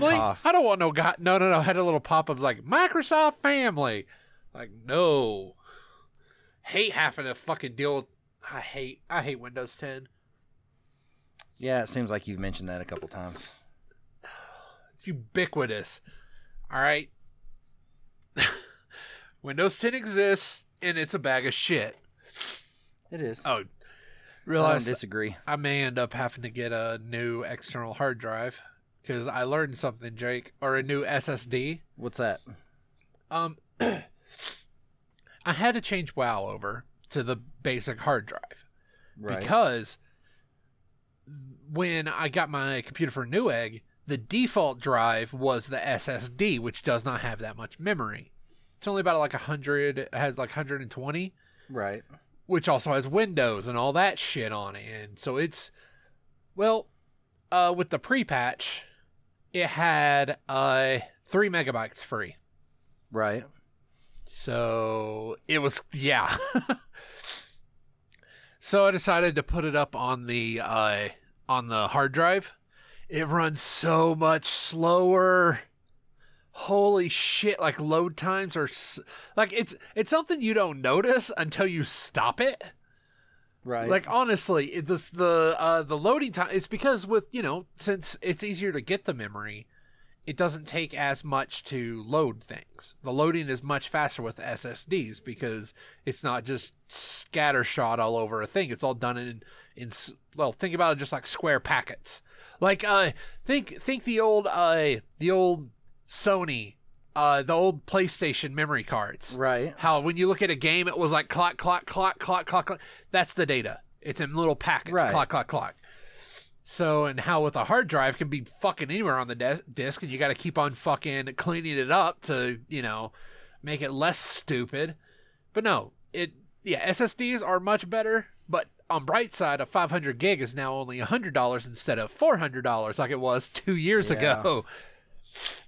Family. I don't want no god. No, no, no. I had a little pop ups like Microsoft Family. Like no. Hate having to fucking deal with. I hate. I hate Windows 10. Yeah, it seems like you've mentioned that a couple times. It's ubiquitous. All right. Windows 10 exists, and it's a bag of shit. It is. Oh, I don't realize disagree. I may end up having to get a new external hard drive because I learned something, Jake, or a new SSD. What's that? Um, I had to change WoW over to the basic hard drive Right. because when I got my computer for Newegg, the default drive was the SSD, which does not have that much memory. It's only about like a 100, it has like 120, right. which also has Windows and all that shit on it. And so it's, well, uh, with the pre patch, it had uh, three megabytes free. Right. So it was yeah. so I decided to put it up on the uh on the hard drive. It runs so much slower. Holy shit, like load times are s- like it's it's something you don't notice until you stop it. Right. Like honestly, it, this the uh the loading time it's because with, you know, since it's easier to get the memory, it doesn't take as much to load things. The loading is much faster with SSDs because it's not just scattershot all over a thing. It's all done in in well, think about it just like square packets. Like uh think think the old uh the old Sony uh the old PlayStation memory cards. right. How when you look at a game, it was like clock, clock, clock, clock, clock, clock. That's the data. It's in little packets, Right. clock, clock, clock. So, and how with a hard drive can be fucking anywhere on the des- disk, and you got to keep on fucking cleaning it up to, you know, make it less stupid. But no, it, yeah, SSDs are much better, but on bright side, a 500 gig is now only $100 instead of $400 like it was two years Yeah. ago.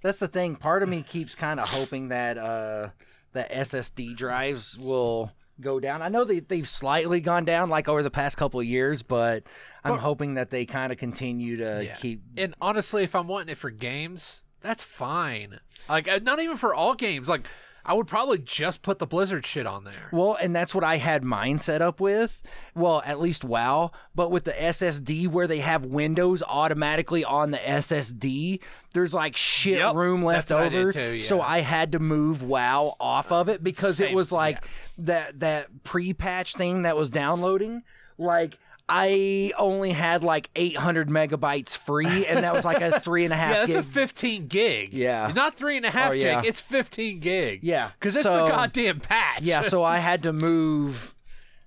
That's the thing. Part of me keeps kind of hoping that uh, the SSD drives will go down. I know they they've slightly gone down like over the past couple of years, but I'm But- hoping that they kind of continue to Yeah. keep. And honestly, if I'm wanting it for games, that's fine. Like, uh, not even for all games. Like, I would probably just put the Blizzard shit on there. Well, and that's what I had mine set up with. Well, at least WoW, but with the SSD where they have Windows automatically on the SSD, there's like shit Yep, room left what I did over. So. I had to move WoW off of it because it was like that that pre-patch thing that was downloading. Like I only had like 800 megabytes free, and that was like a three and a half. Yeah, that's gig. a 15 gig. Yeah. Not three and a half Oh, yeah. gig. It's 15 gig. Yeah, Because it's so- the goddamn patch. yeah so i had to move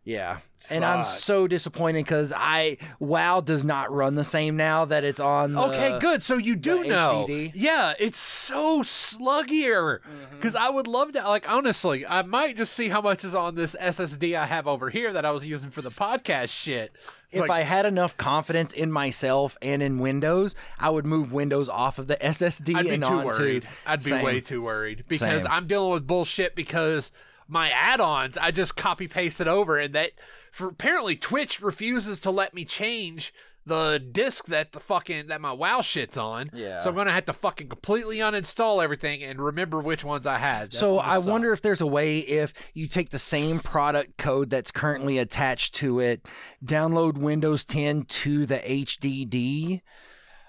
yeah and i'm so disappointed because i wow does not run the same now that it's on the, Okay, good. So you do know. HDD? Yeah, it's so sluggier. Mm-hmm. Because I would love to, like, honestly, I might just see how much is on this SSD I have over here that I was using for the podcast shit. It's if like, i had enough confidence in myself and in windows i would move windows off of the ssd I'd be and too worried. I'd be Same. way too worried because Same. I'm dealing with bullshit because my add-ons I just copy paste it over and that for apparently Twitch refuses to let me change the disc that the fucking that my WoW shit's on. Yeah. So I'm gonna have to fucking completely uninstall everything and remember which ones I had. That's so I suck. wonder if there's a way if you take the same product code that's currently attached to it, download Windows 10 to the HDD,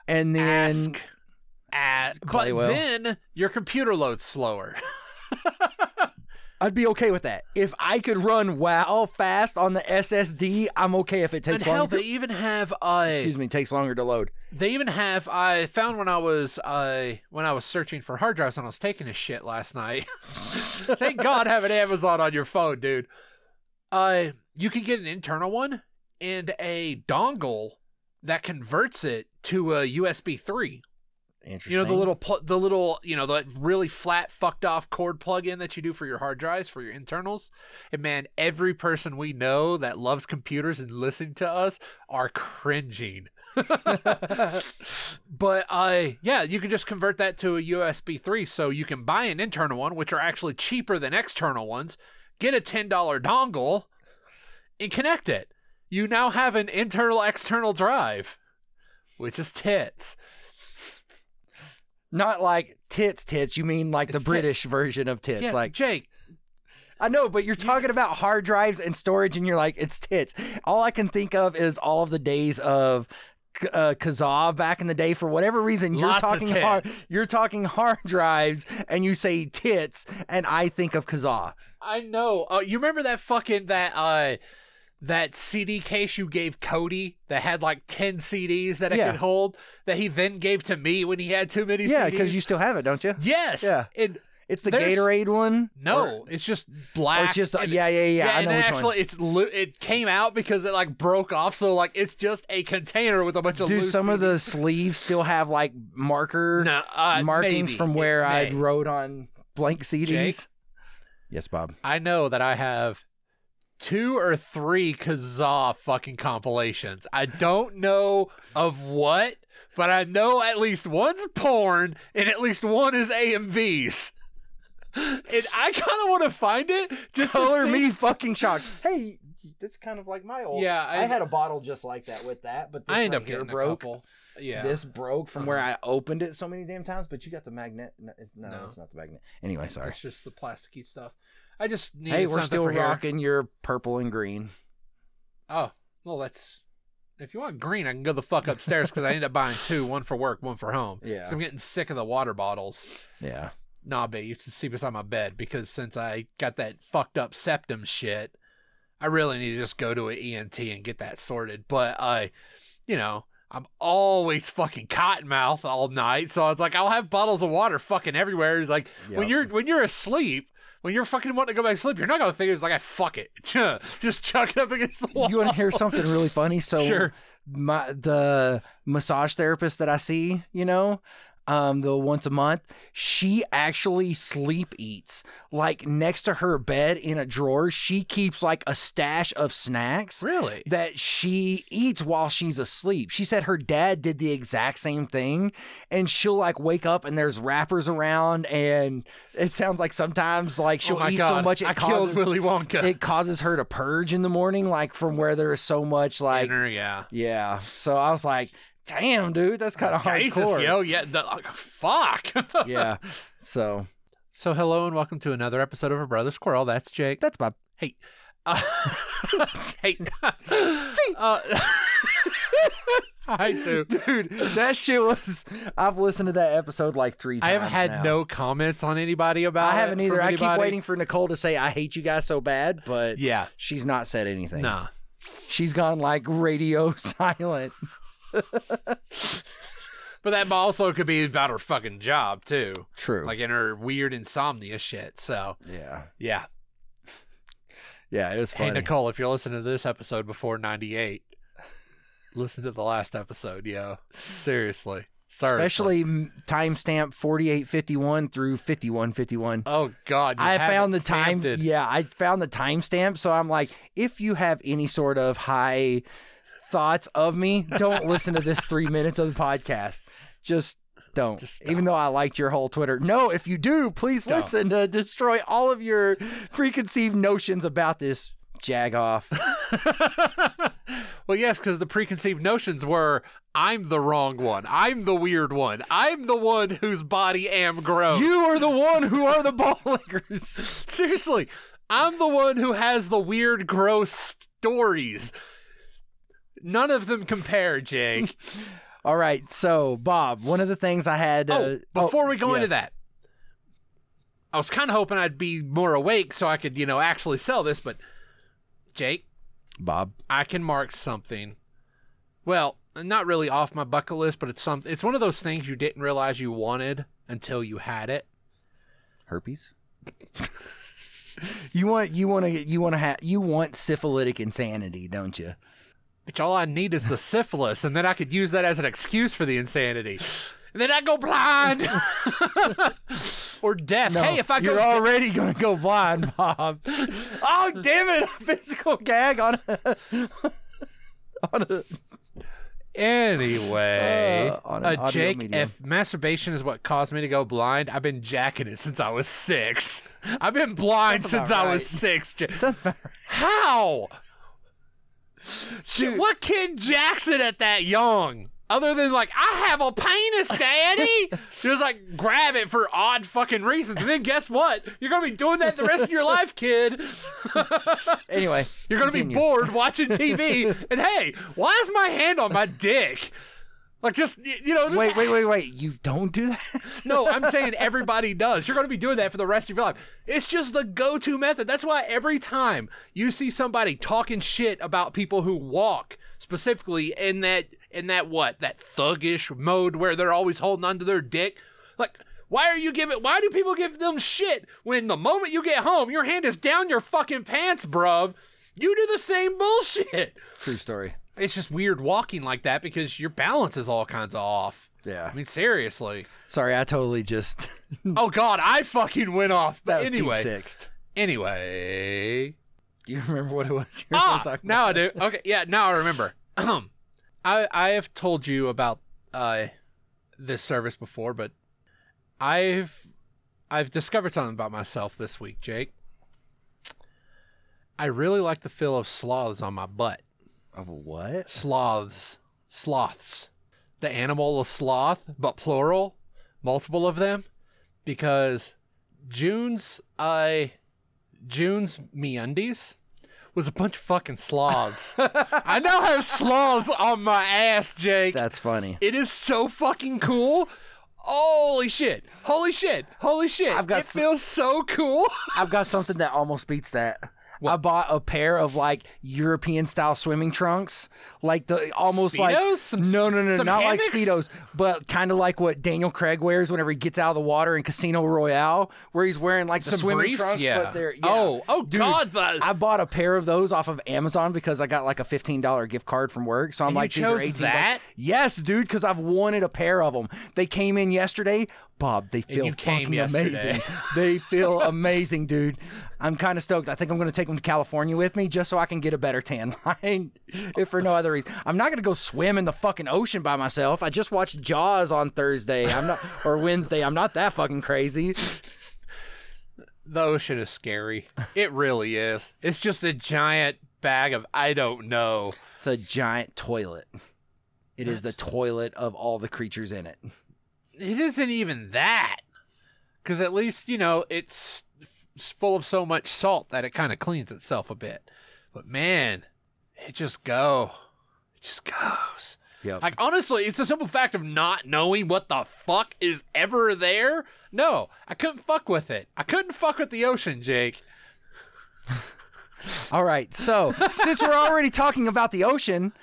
and then ask. Ask. But well. then your computer loads slower. I'd be okay with that. If I could run WoW fast on the SSD, I'm okay if it and takes hell, longer. they even have uh, Excuse me, takes longer to load. They even have. I found when I was uh, when I was searching for hard drives when I was taking a shit last night. Thank God having Amazon on your phone, dude. Uh, you can get an internal one and a dongle that converts it to a USB three. Interesting. You know the little pl- the little you know the really flat fucked off cord plug-in that you do for your hard drives for your internals. And man, every person we know that loves computers and listening to us are cringing. but uh yeah, you can just convert that to a USB 3 so you can buy an internal one which are actually cheaper than external ones. Get a $10 dongle and connect it. You now have an internal external drive, which is tits. Not like tits, tits. You mean like the It's tit- British version of tits? Yeah, like Jake. I know, but you're talking about hard drives and storage, and you're like, it's tits. All I can think of is all of the days of K- uh, Kazaa back in the day. For whatever reason, you're Lots of talking hard. tits. You're talking hard drives, and you say tits, and I think of Kazaa. I know. Uh, you remember that fucking that uh that CD case you gave Cody that had like ten CDs that it Yeah. could hold that he then gave to me when he had too many Yeah, CDs? because you still have it, don't you? Yes. Yeah. And It's the There's- Gatorade one. no, Or- it's just black. it's just and- yeah, yeah, yeah. I and know which actually, it's lo- it came out because it like broke off. So like, it's just a container with a bunch of Do some of the sleeves still have like marker no, uh, markings maybe. from where I wrote on blank CDs? Jake? Yes, Bob. I know that I have two or three Kazaa fucking compilations. I don't know of what, but I know at least one's porn and at least one is AMVs. And I kind of want to find it just Color see- me fucking shocked. Hey, that's kind of like my old. Yeah, I, I- had a bottle just like that with that, but this I end right up here getting broke. Yeah. This broke from uh-huh. where I opened it so many damn times. But you got the magnet. No, No. it's not the magnet. Anyway, sorry. It's just the plasticky stuff. I just need Hey, we're still rocking your purple and green. Oh, well, that's. If you want green, I can go the fuck upstairs because I end up buying two, one for work, one for home. Yeah. I'm getting sick of the water bottles. Yeah. Nah, babe, you should see beside my bed because since I got that fucked up septum shit, I really need to just go to an ENT and get that sorted. But I, you know, I'm always fucking cotton mouth all night, so I was like I'll have bottles of water fucking everywhere. It's like when you're when you're asleep. When you're fucking wanting to go back to sleep, you're not gonna think it's like I fuck it, just chuck it up against the wall. You want to hear something really funny? So Sure. my the massage therapist that I see, you know, um, the once a month, she actually sleep eats. Like next to her bed in a drawer, she keeps like a stash of snacks Really? that she eats while she's asleep. She said her dad did the exact same thing, and she'll like wake up and there's wrappers around, and it sounds like sometimes like she'll oh eat God. so much it I causes killed Willy Wonka. it causes her to purge in the morning, like from where there is so much like Inner, yeah. yeah. So I was like, damn, dude, that's kind of Jesus, hardcore. yo, yeah, the, uh, fuck. Yeah. So So hello and welcome to another episode of A Brothers Quarrel. That's Jake. that's Bob. Hey. Uh, hey. See. Uh, I do. Dude, that shit was. I've listened to that episode like three times. I have had now. no comments on anybody about I haven't it either. I keep waiting for Nicole to say I hate you guys so bad, but Yeah. she's not said anything. Nah. She's gone like radio silent. But that also could be about her fucking job too. True. Like in her weird insomnia shit. So yeah. yeah. Yeah, it was Hey funny. Nicole, if you're listening to this episode before ninety eight, listen to the last episode, yo. Seriously. Seriously. Especially timestamp 4851 through 5151. Oh God! I found the time. stamped. Yeah, I found the timestamp. So I'm like, if you have any sort of high thoughts of me, don't listen to this three minutes of the podcast. Just don't. Just Even though I liked your whole Twitter. No, if you do, please Don't. listen to destroy all of your preconceived notions about this jag off. well, yes, because the preconceived notions were I'm the wrong one. I'm the weird one. I'm the one whose body am gross. you are the one who are the ball lickers. Seriously, I'm the one who has the weird, gross stories. None of them compare, Jake. All right, so Bob, one of the things I had. oh, Uh, before we go into that, I was kind of hoping I'd be more awake so I could, you know, actually sell this, but Jake, Bob. I can mark something. Well, not really off my bucket list, but it's some. It's one of those things you didn't realize you wanted until you had it. herpes you want you want to you want to have you want syphilitic insanity don't you Which all I need is the syphilis, and then I could use that as an excuse for the insanity. And then I go blind or deaf. no, hey, if I go, you're already gonna go blind bob oh damn it a physical gag on a, on a anyway, Uh, on an uh, audio Jake, medium. if masturbation is what caused me to go blind, I've been jacking it since I was six. I've been blind That's since I was six. How? Dude. what kid Jackson at that young? Other than like, I have a penis, daddy. Just like grab it for odd fucking reasons. And then guess what? You're gonna be doing that the rest of your life, kid. Anyway, You're gonna continue. be bored watching TV. and hey, why is my hand on my dick? Like just you know, just Wait, wait, wait, wait. You don't do that? no, I'm saying everybody does. You're going to be doing that for the rest of your life. It's just the go to method. That's why every time you see somebody talking shit about people who walk, specifically in that, in that what? That thuggish mode where they're always holding onto their dick. Like, why are you giving, why do people give them shit when the moment you get home, your hand is down your fucking pants, bruv? You do the same bullshit. True story. It's just weird walking like that because your balance is all kinds of off. Yeah. I mean, seriously. Sorry, I totally just. Oh God, I fucking went off. that But anyway, sixth. anyway. Do you remember what it was? you were Ah, now I do. Okay, yeah, now I remember. Um, I I have told you about uh this service before, but I've I've discovered something about myself this week, Jake. I really like the feel of sloths on my butt. Of what? Sloths, sloths, the animal of sloth, but plural, multiple of them, because June's I June's MeUndies was a bunch of fucking sloths. I now have sloths on my ass, Jake. That's funny. it is so fucking cool. Holy shit! Holy shit! Holy shit! I've got it s- feels so cool. I've got something that almost beats that. What? I bought a pair of like European style swimming trunks, like the almost like Speedos? Some- no no no not hammocks? like speedos, but kind of like what Daniel Craig wears whenever he gets out of the water in Casino Royale, where he's wearing like the Some swimming briefs? trunks, yeah. but they're yeah. Oh, oh Dude, God! The, I bought a pair of those off of Amazon because I got like a fifteen dollar gift card from work. So I'm And like, these are eighteen. bucks. that? Yes, dude, because I've wanted a pair of them. They came in yesterday. Bob, they feel fucking amazing. they feel amazing, dude. I'm kind of stoked. I think I'm going to take them to California with me just so I can get a better tan line, if for no other I'm not going to go swim in the fucking ocean by myself. I just watched Jaws on Thursday. I'm not or Wednesday. I'm not that fucking crazy. The ocean is scary. It really is. It's just a giant bag of I don't know. It's a giant toilet. It is the toilet of all the creatures in it. It isn't even that. Because at least, you know, it's full of so much salt that it kind of cleans itself a bit. But man, it just go. It just goes. Yep. Like honestly, it's a simple fact of not knowing what the fuck is ever there. No, I couldn't fuck with it. I couldn't fuck with the ocean, Jake. All right. So, since we're already talking about the ocean,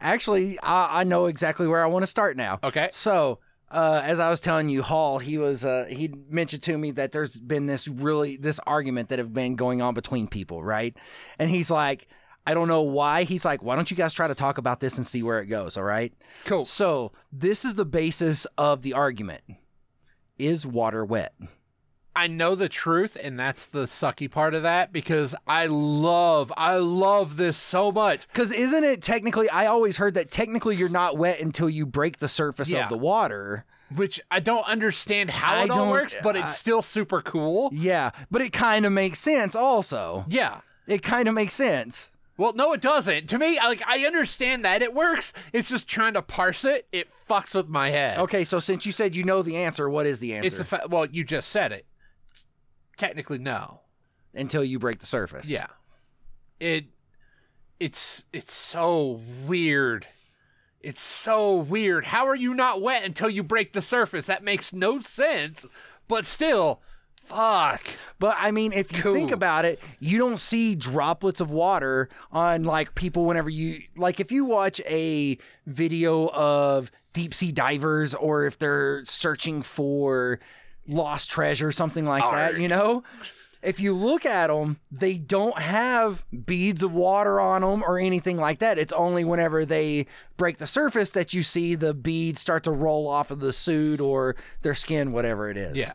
actually, I, I know exactly where I want to start now. Okay. So, uh, as I was telling you, Hall, he was uh, he mentioned to me that there's been this really this argument that have been going on between people, right? And he's like, I don't know why. He's like, why don't you guys try to talk about this and see where it goes? All right. Cool. So this is the basis of the argument: is water wet? I know the truth, and that's the sucky part of that because I love, I love this so much. Because isn't it technically? I always heard that technically you're not wet until you break the surface Yeah. of the water. Which I don't understand how I it all works, but it's I- still super cool. Yeah, but it kind of makes sense. Also, Yeah. it kind of makes sense. Well, no, it doesn't. To me, like I understand that it works. It's just trying to parse it. It fucks with my head. Okay, so since you said you know the answer, what is the answer? It's a fa- well, you just said it. Technically, no. until you break the surface. Yeah. It it's it's so weird. It's so weird. How are you not wet until you break the surface? That makes no sense. But still, fuck. But I mean, if you think about it, you don't see droplets of water on like people whenever you like if you watch a video of deep sea divers or if they're searching for lost treasure, something like that, you know? If you look at them, they don't have beads of water on them or anything like that. It's only whenever they break the surface that you see the beads start to roll off of the suit or their skin, whatever it is. Yeah.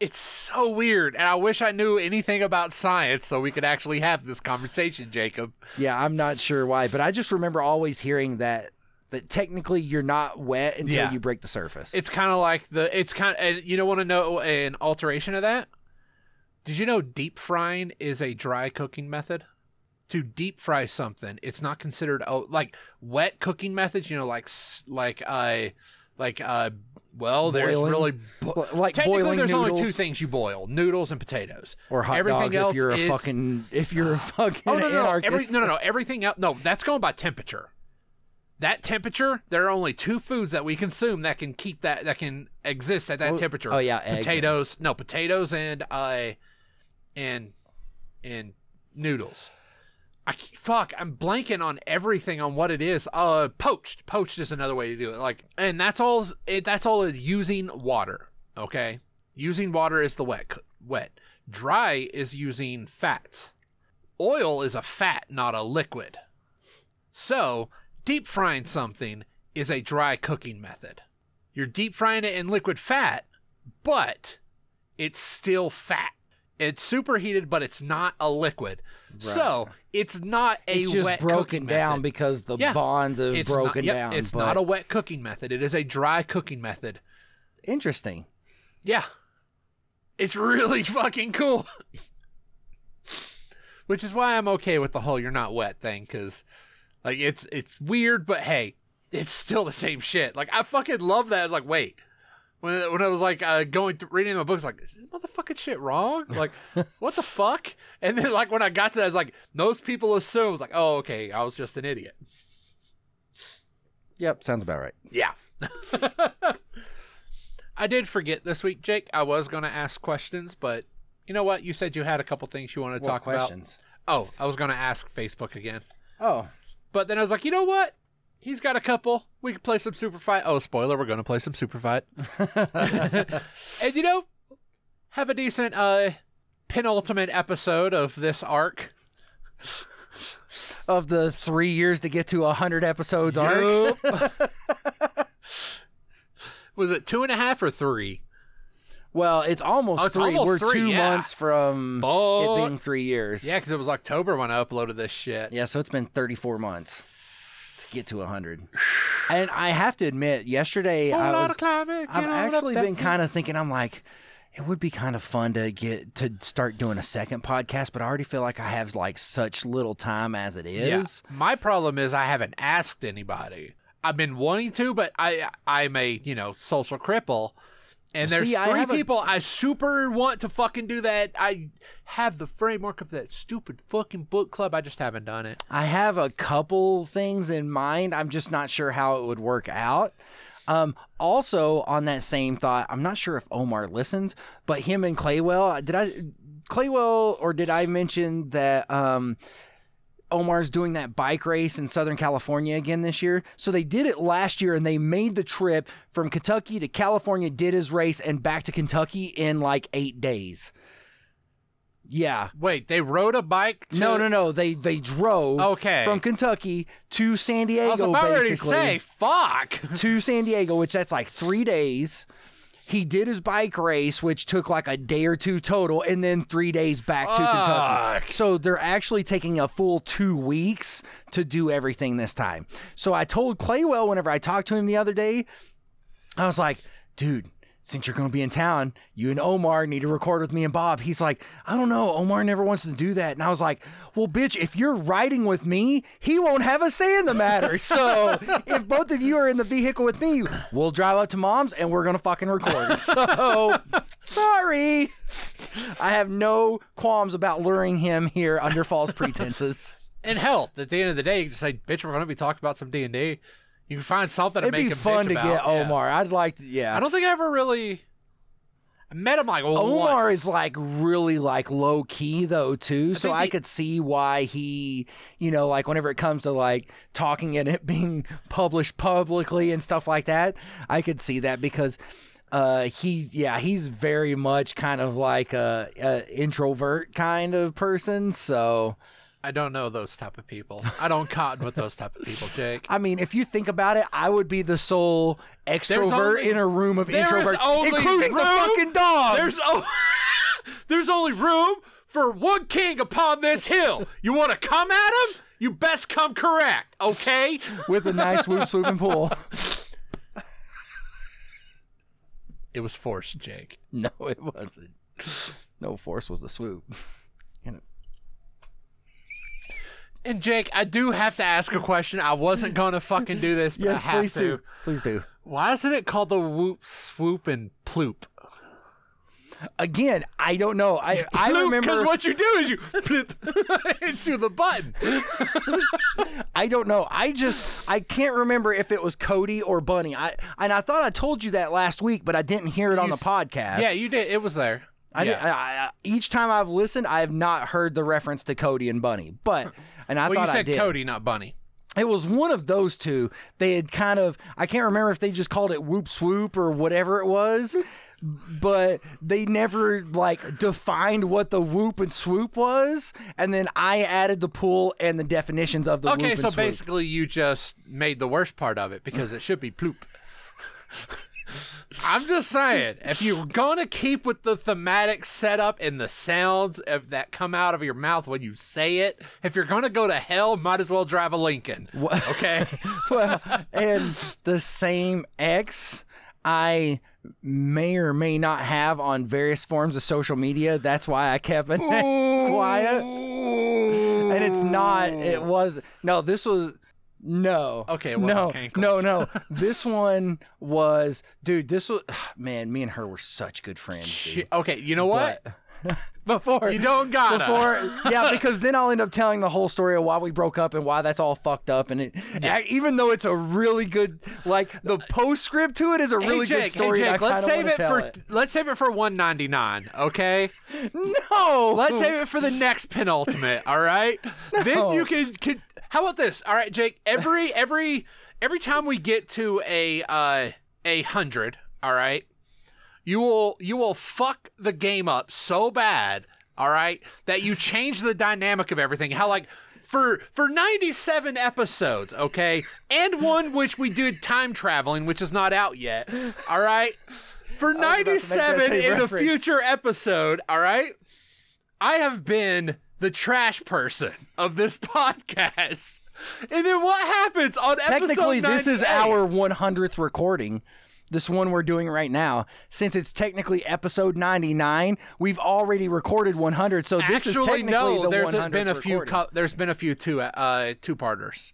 It's so weird, and I wish I knew anything about science so we could actually have this conversation, Jacob. Yeah, I'm not sure why, but I just remember always hearing that that technically you're not wet until Yeah. you break the surface. It's kind of like the. It's kind of. And you don't want to know an alteration of that? Did you know deep frying is a dry cooking method? to deep fry something, it's not considered oh like wet cooking methods. You know, like like uh like uh well, there's Boiling? really bo- like technically boiling there's only two noodles? things you boil: noodles and potatoes. or hot Everything dogs else, if you're a fucking if you're a fucking Oh no, no, no, anarchist. Every, no, no, no. Everything else. No, that's going by temperature. That temperature, there are only two foods that we consume that can keep that that can exist at that Oh, temperature. oh, yeah, eggs. potatoes. No, potatoes and uh, and and noodles. I fuck. I'm blanking on everything on what it is. Uh, poached. Poached is another way to do it. Like, and that's all. It, that's all using water. Okay, using water is the wet. Wet. Dry is using fats. Oil is a fat, not a liquid. So, deep frying something is a dry cooking method. You're deep frying it in liquid fat, but it's still fat. It's superheated, but it's not a liquid. So, it's not a it's just wet broken down method. because the Yeah. bonds have It's broken not, yep, down. It's but not a wet cooking method. It is a dry cooking method. interesting. Yeah. It's really fucking cool. Which is why I'm okay with the whole you're not wet thing cuz like it's it's weird but hey, it's still the same shit. Like I fucking love that. It's like, wait. When, when I was like uh, going through reading my books, like is this motherfucking shit wrong? Like, what the fuck? And then like when I got to that, it's like most people assume it's like, oh okay, I was just an idiot. Yep, sounds about right. Yeah. I did forget this week, Jake. I was going to ask questions, but you know what? You said you had a couple things you wanted to What talk questions? about. Oh, I was going to ask Facebook again. Oh, But then I was like, you know what? He's got a couple. We could play some Super Fight. Oh, spoiler, we're going to play some Super Fight. and you know, have a decent uh penultimate episode of this arc. of the three years to get to a hundred episodes arc. Was it two and a half or three? Well, it's almost Oh, it's three. almost We're three, two yeah. months from it being three years. Yeah, because it was October when I uploaded this shit. Yeah, so it's been 34 months to get to 100. And I have to admit, yesterday Whole I was climbing, I've get on up actually been kind of thinking I'm like it would be kind of fun to get to start doing a second podcast, but I already feel like I have like such little time as it is. Yeah. My problem is I haven't asked anybody. I've been wanting to, but I I'm a you know social cripple, and there's see, three a- people I super want to fucking do that. I have the framework of that stupid fucking book club. I just haven't done it. I have a couple things in mind. I'm just not sure how it would work out. Um, also, on that same thought, I'm not sure if Omar listens, but him and Claywell, did I, Claywell, or did I mention that um, Omar's doing that bike race in Southern California again this year? So they did it last year and they made the trip from Kentucky to California, did his race, and back to Kentucky in like eight days. Yeah. Wait, they rode a bike? To... No, no, no. They they drove Okay. from Kentucky to San I Diego. was about ready to basically, say, fuck. to San Diego, which that's like three days. He did his bike race, which took like a day or two total, and then three days back to Kentucky. So they're actually taking a full two weeks to do everything this time. So I told Claywell whenever I talked to him the other day, I was like, dude, since you're going to be in town, you and Omar need to record with me and Bob. He's like, I don't know. Omar never wants to do that. And I was like, well, bitch, if you're riding with me, he won't have a say in the matter. So if both of you are in the vehicle with me, we'll drive up to mom's and we're going to fucking record. So sorry. I have no qualms about luring him here under false pretenses. And hell, at the end of the day, you just say, bitch, we're going to be talking about some D&D. You can find something to It'd make be him fun bitch to about. get Yeah. Omar. I'd like to, yeah. I don't think I ever really... I met him like Omar once. is like really like low key though too, so think I he- could see why he, you know, like whenever it comes to like talking and it being published publicly and stuff like that, I could see that because uh he yeah he's very much kind of like a, a introvert kind of person so I don't know those type of people. I don't cotton with those type of people, Jake. i mean if you think about it i would be the sole extrovert only- in a room of introverts including the fucking dogs There's o- there's only room for one king upon this hill. You want to come at him? You best come correct, okay? with a nice swoop swoop and pull It was forced, Jake. No, it wasn't. No force was the swoop. You know, And Jake, I do have to ask a question. I wasn't gonna fucking do this, but Yes, I have please to. do. Please do. Why isn't it called the whoop, swoop, and ploop? Again, I don't know. I I remember Because what you do is you plip into the button. I don't know. I just I can't remember if it was Cody or Bunny. I and I thought I told you that last week, but I didn't hear it on the podcast. Yeah, you did. It was there. I, yeah. I, I each time I've listened, I have not heard the reference to Cody and Bunny. But and I well, you thought I said did. Cody, not Bunny. It was one of those two. They had kind of I can't remember if they just called it whoop swoop or whatever it was. But they never like defined what the whoop and swoop was, and then I added the pool and the definitions of the Okay, whoop so and swoop. basically you just made the worst part of it because it should be ploop. I'm just saying, if you're gonna keep with the thematic setup and the sounds of, that come out of your mouth when you say it, if you're gonna go to hell, might as well drive a Lincoln. Okay. well, and the same X I may or may not have on various forms of social media. That's why I kept it quiet. And it's not. It was no. This was no. Okay, wasn't no, no, no. This one was, dude. This was man. Me and her were such good friends. Shit. Okay, you know what? But- before You don't gotta. before yeah because then i'll end up telling the whole story of why we broke up and why that's all fucked up and it I- even though it's a really good like the uh, postscript to it is a really hey Jake, good story hey Jake, let's save it for it. let's save it for 199, okay? no Let's save it for the next penultimate, all right? Then you can, can How about this? All right, Jake, every every every time we get to a uh a 100, all right? You will you will fuck the game up so bad, all right, that you change the dynamic of everything. How like for for 97 episodes, okay? And one which we did time traveling, which is not out yet. All right? For about to make that 97 same in a future episode, all right? I have been the trash person of this podcast. And then what happens on episode? technically this is our 100th recording this one we're doing right now since it's technically episode 99 we've already recorded 100 so this is technically no. the There's 100th been a few. recording. Co- there's been a few two uh two parters.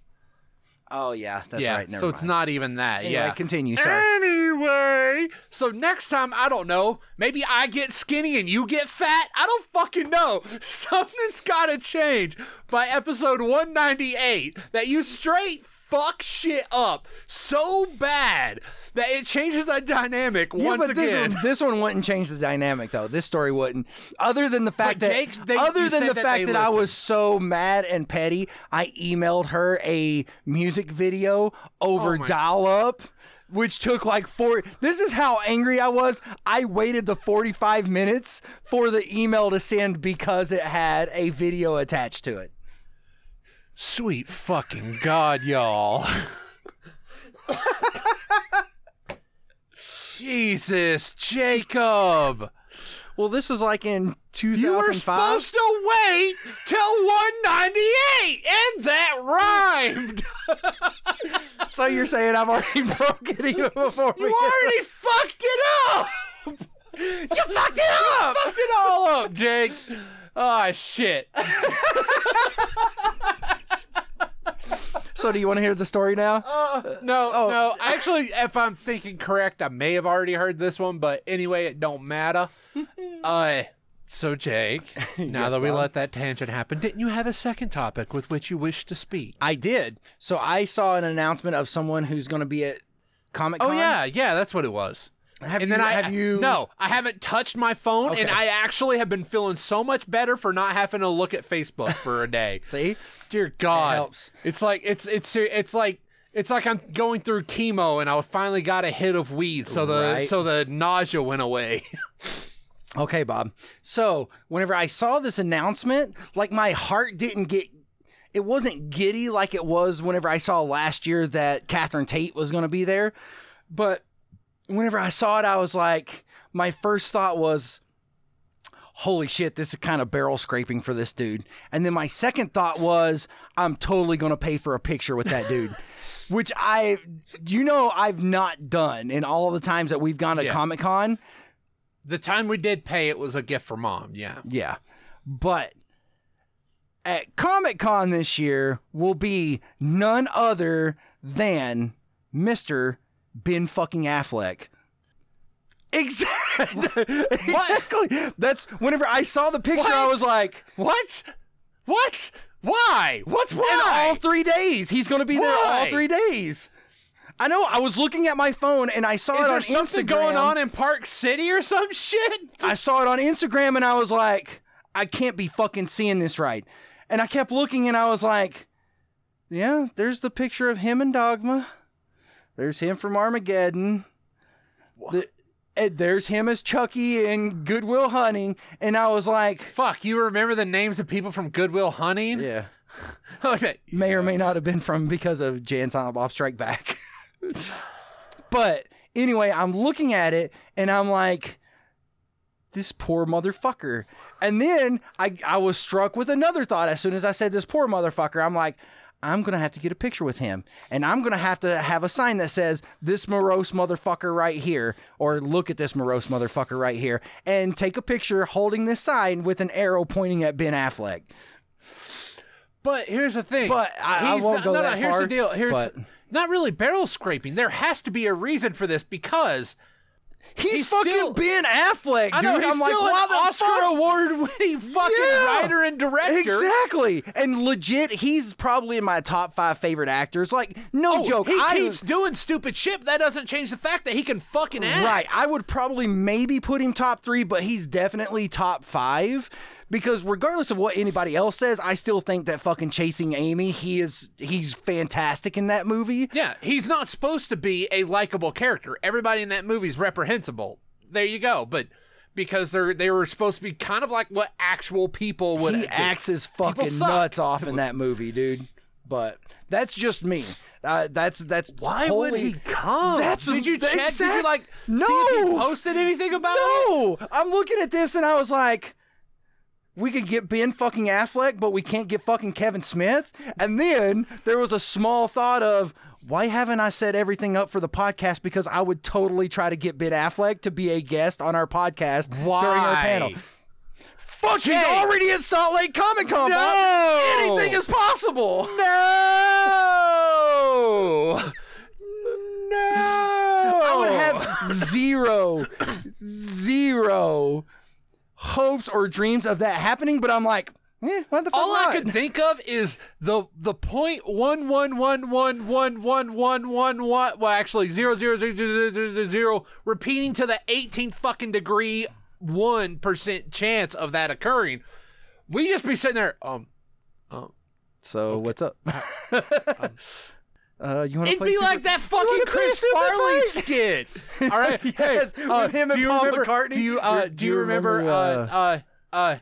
Oh yeah that's yeah, right never so it's not even that. Anyway, yeah. continue sorry Anyway, so next time I don't know. Maybe I get skinny and you get fat. I don't fucking know. Something's got to change by episode 198 that you straight fuck shit up so bad that it changes the dynamic Yeah, once but this again. one, this one wouldn't change the dynamic though. This story wouldn't. Other than the fact But that, Jake, they- other than the that fact that I was so mad and petty, I emailed her a music video over Oh dial up. Which took like four. This is how angry I was. I waited the 45 minutes for the email to send because it had a video attached to it. Sweet fucking god, y'all. Jesus, Jacob. Well, this is like in 2005. You were 2005. supposed to wait till 198, and that rhymed. so you're saying I've already broken even before we You already fucked it up. You fucked it up. fucked it all up, Jake. Oh shit. So do you want to hear the story now? Uh, no, Oh. no. Actually, if I'm thinking correct, I may have already heard this one, but anyway, it don't matter. uh, so Jake, now Yes, that we Bob? let that tangent happen, didn't you have a second topic with which you wish to speak? I did. So I saw an announcement of someone who's going to be at Comic Con. Oh yeah, yeah, that's what it was. Have and you, then I have you? no, I haven't touched my phone, and I actually have been feeling so much better for not having to look at Facebook for a day. See, Dear God, helps. it's like it's it's it's like it's like I'm going through chemo, and I finally got a hit of weed, so the Right. so the nausea went away. okay, Bob. So whenever I saw this announcement, like my heart didn't get. It wasn't giddy like it was whenever I saw last year that Catherine Tate was going to be there, but whenever I saw it, I was like, my first thought was, holy shit, this is kind of barrel scraping for this dude. And then my second thought was, I'm totally going to pay for a picture with that dude. Which I, you know, I've not done in all the times that we've gone to Yeah. Comic Con. the time we did pay, it was a gift for mom. Yeah. Yeah. But at Comic Con this year will be none other than Mr. Ben fucking Affleck. Exactly. exactly. That's whenever I saw the picture, I was like, What? What? Why? What's wrong? in why? all three days. He's going to be there all three days. I know. I was looking at my phone and I saw Is it there on something Instagram. going on in Park City or some shit? I saw it on Instagram and I was like, I can't be fucking seeing this right. And I kept looking and I was like, yeah, there's the picture of him and Dogma. There's him from Armageddon. The, eh, there's him as Chuckie in Good Will Hunting. And I was like, Fuck, you remember the names of people from Good Will Hunting? yeah, Okay. may or may not have been from because of Jay and Silent Bob Strike Back. but anyway, I'm looking at it and I'm like, this poor motherfucker. And then I, I was struck with another thought as soon as I said this poor motherfucker. I'm like, I'm going to have to get a picture with him. And I'm going to have to have a sign that says, this morose motherfucker right here, or look at this morose motherfucker right here, and take a picture holding this sign with an arrow pointing at Ben Affleck. But here's the thing. But I- I won't not- go no, that no, here's far, the deal. Here's but- not really barrel scraping. There has to be a reason for this because He's, He's fucking still- Ben Affleck, dude. Know he's I'm like, an the Oscar fuck? award-winning fucking Yeah. writer and director. Exactly. And legit, he's probably in my top five favorite actors. Like, no Oh, joke. He I, keeps doing stupid shit. That doesn't change the fact that he can fucking act. Right. I would probably maybe put him top three, but he's definitely top five. Because regardless of what anybody else says, I still think that fucking chasing Amy, he is he's fantastic in that movie. Yeah, he's not supposed to be a likable character. Everybody in that movie is reprehensible. There you go. But because they're they were supposed to be kind of like what actual people would. He be. acts his fucking nuts off in that movie, dude. But that's just me. Uh, that's that's Why would he come? That's did you check? Did you like No. see if he posted anything about it? No, I'm looking at this and I was like, we could get Ben fucking Affleck, but we can't get fucking Kevin Smith. And then there was a small thought of, why haven't I set everything up for the podcast? Because I would totally try to get Ben Affleck to be a guest on our podcast during our panel. Fuck, he's already at Salt Lake Comic Con. No. Bob. Anything is possible. No. No. I would have zero, zero hopes or dreams of that happening, but I'm like, eh, what the fuck? All I not? could think of is the the point one one one one one one one one one. Well, actually zero zero zero zero zero zero zero, repeating to the 18th fucking degree one percent chance of that occurring. We just be sitting there. Um, um. So what's up? uh, you want to It'd be Super- like that fucking Chris Farley skit. All right, Yes, hey, with uh, him and Paul remember, McCartney. Do you uh, Do- do you remember, remember, uh uh uh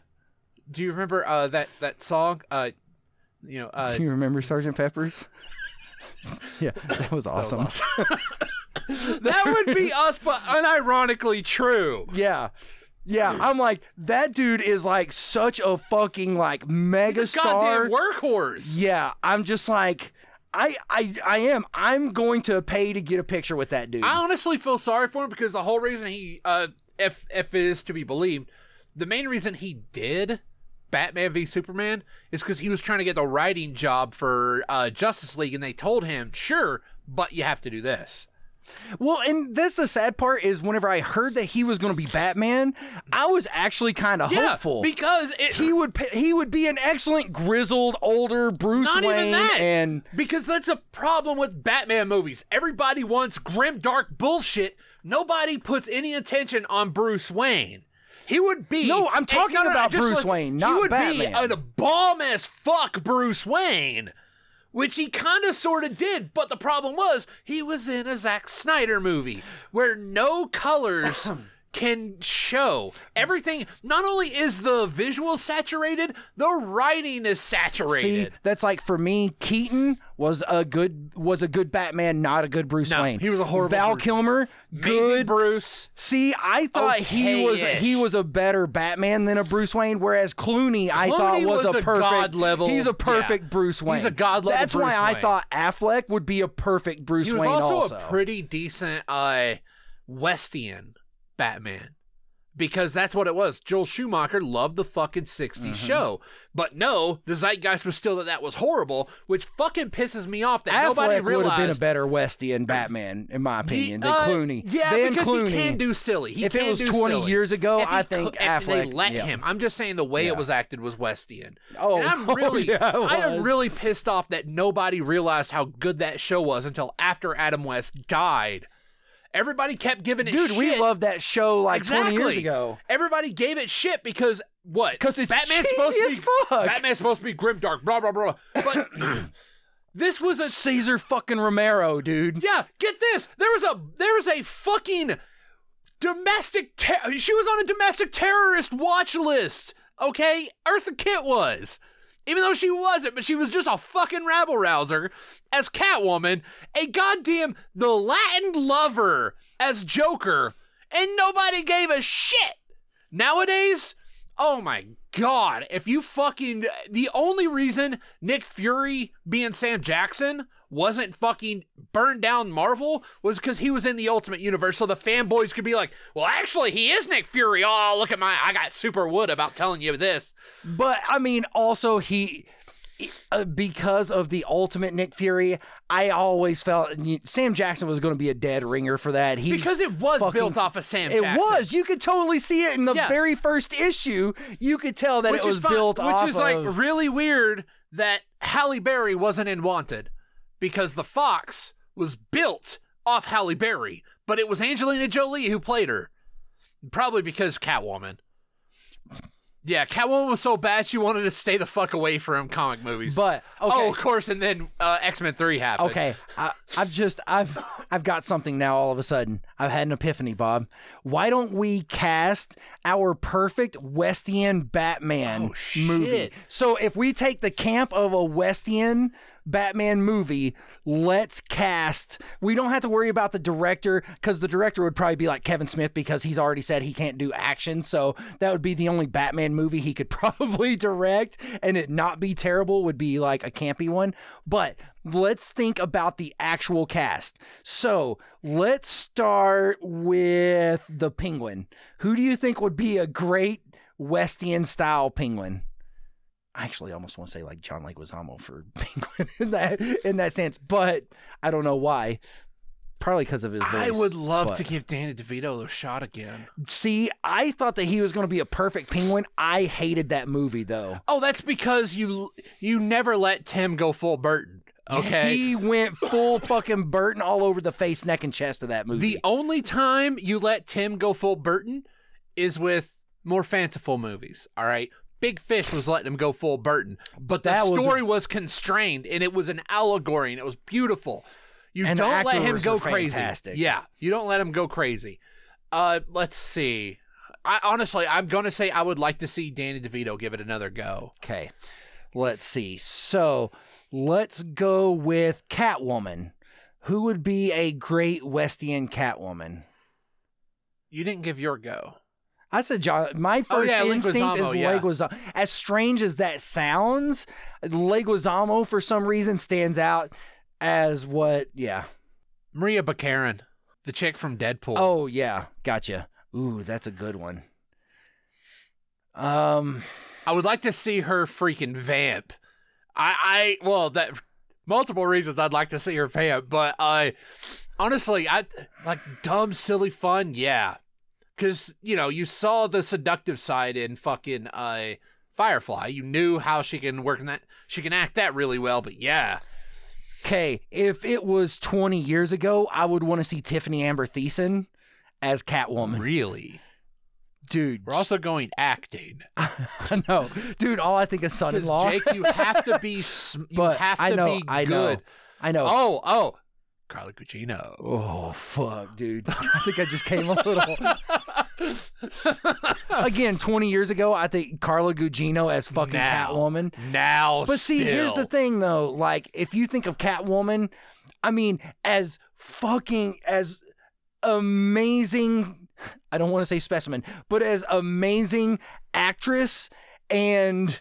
do you remember uh that that song uh you know uh You remember Sergeant Pepper's? yeah, that was awesome. that would be us but unironically true. Yeah. Yeah, I'm like that dude is like such a fucking like mega star. Goddamn workhorse. Yeah, I'm just like I I I am. I'm going to pay to get a picture with that dude. I honestly feel sorry for him because the whole reason he, uh, if if it is to be believed, the main reason he did Batman v Superman is because he was trying to get the writing job for uh, Justice League, and they told him, "Sure, but you have to do this." Well, and that's the sad part is whenever I heard that he was going to be Batman, I was actually kind of Yeah, hopeful. because it, he would he would be an excellent grizzled older Bruce Not Wayne even that. and Because that's a problem with Batman movies. Everybody wants grim, dark bullshit. Nobody puts any attention on Bruce Wayne. He would be. No, I'm talking about Bruce look, Wayne, He not would Batman. be a bomb as fuck Bruce Wayne, which he kind of sort of did. But the problem was he was in a Zack Snyder movie where no colors. Can show everything. Not only is the visual saturated, the writing is saturated. see saturated. that's like for me Keaton was a good was a good Batman, not a good Bruce No, Wayne. he was a horrible Val Bruce. Kilmer, Amazing good Bruce. See, I thought he was Okay-ish. he was a better Batman than a Bruce Wayne, whereas Clooney, I thought was, was a a perfect god level- He's a perfect yeah. Bruce Wayne. He's a god level That's why Bruce I thought Affleck would be a perfect Bruce He was Wayne. also, also, a pretty decent uh Westian Batman. Because that's what it was. Joel Schumacher loved the fucking 60s Mm-hmm. show. But no, the zeitgeist was still that that was horrible, which fucking pisses me off that Affleck nobody would have been a realized. better Westian Batman, in my opinion, than Uh, Clooney. Yeah, than because Clooney. he can do silly. He If it was 20 silly. years ago, he I think if they Affleck- let yeah. him. I'm just saying the way Yeah. it was acted was Westian. Oh, and I'm oh, really, yeah, it I am really pissed off that nobody realized how good that show was until after Adam West died. Everybody kept giving it shit. Dude, shit. we loved that show like exactly. 20 years ago. Everybody gave it shit because what? 'Cause it's Batman's supposed to as be fuck. Batman's supposed to be grimdark, blah blah blah. But this was a Cesar fucking Romero, dude. yeah. Get this. There was a there was a fucking domestic. Ter- she was on a domestic terrorist watch list. Okay, Eartha Kitt was. Even though she wasn't, but she was just a fucking rabble rouser as Catwoman, a goddamn the Latin lover as Joker, and nobody gave a shit. Nowadays, oh my god, if you fucking the only reason Nick Fury being Sam Jackson wasn't fucking burned down Marvel was because he was in the Ultimate Universe, so the fanboys could be like, "Well, actually, he is Nick Fury." Oh, look at my, I got super wood about telling you this. But I mean, also he, uh, because of the ultimate Nick Fury, I always felt Sam Jackson was going to be a dead ringer for that. He Because it was fucking- built off of Sam It Jackson. was. You could totally see it in the Yeah. very first issue. You could tell that which it was is built which off is like of. really weird that Halle Berry wasn't in Wanted because the Fox was built off Halle Berry, but it was Angelina Jolie who played her. Probably because Catwoman. Yeah, Catwoman was so bad she wanted to stay the fuck away from comic movies. but okay, oh, of course, and then uh, X Men Three happened. Okay, I, I've just I've I've got something now. All of a sudden, I've had an epiphany, Bob. Why don't we cast our perfect Westian Batman Oh, movie? So if we take the camp of a Westian Batman movie, let's cast. We don't have to worry about the director because the director would probably be like Kevin Smith because he's already said he can't do action. So that would be the only Batman movie he could probably direct and it not be terrible would be like a campy one. But let's think about the actual cast. So let's start with the penguin. Who do you think would be a great Westian style penguin? I actually almost want to say like John Leguizamo for Penguin in that in that sense, but I don't know why. Probably because of his voice. I would love but- to give Danny DeVito a shot again. see. I thought that he was going to be a perfect Penguin. I hated that movie though. Oh, that's because you you never let Tim go full Burton. Okay. he went full fucking Burton all over the face, neck, and chest of that movie. The only time you let Tim go full Burton is with more fanciful movies. All right. Big Fish was letting him go full Burton, but the That was a- story was constrained and it was an allegory and it was beautiful. You don't let him go crazy. fantastic. Yeah, you don't let him go crazy. Uh, let's see. I honestly, I'm gonna say I would like to see Danny DeVito give it another go. Okay. Let's see. So let's go with Catwoman. Who would be a great Westian Catwoman? You didn't give your go. I said John. My Oh, first yeah, instinct Leguizamo, is yeah. Leguizamo. As strange as that sounds, Leguizamo for some reason stands out as what? Yeah. Maria Baccarin, the chick from Deadpool. Oh yeah, gotcha. Ooh, that's a good one. Um, I would like to see her freaking vamp. I, I, well, that multiple reasons I'd like to see her vamp, but I, honestly, I like dumb, silly fun. Yeah, because you know you saw the seductive side in fucking uh Firefly. You knew how she can work in that. She can act that really well. But yeah, okay, if it was 20 years ago, I would want to see Tiffani Amber Thiessen as Catwoman. really, Dude, we're also going acting. I know, dude. All I think is son-in-law. Jake, you have to be. sm- You but have to I know, be I know. I know. Oh, oh, Carla Gugino. Oh fuck, dude! I think I just came a little. Again, twenty years ago, I think Carla Gugino as fucking Now. Catwoman. Now, But see, here's the still. thing, though. Like, if you think of Catwoman, I mean, as fucking as amazing. I don't want to say specimen, but as amazing actress and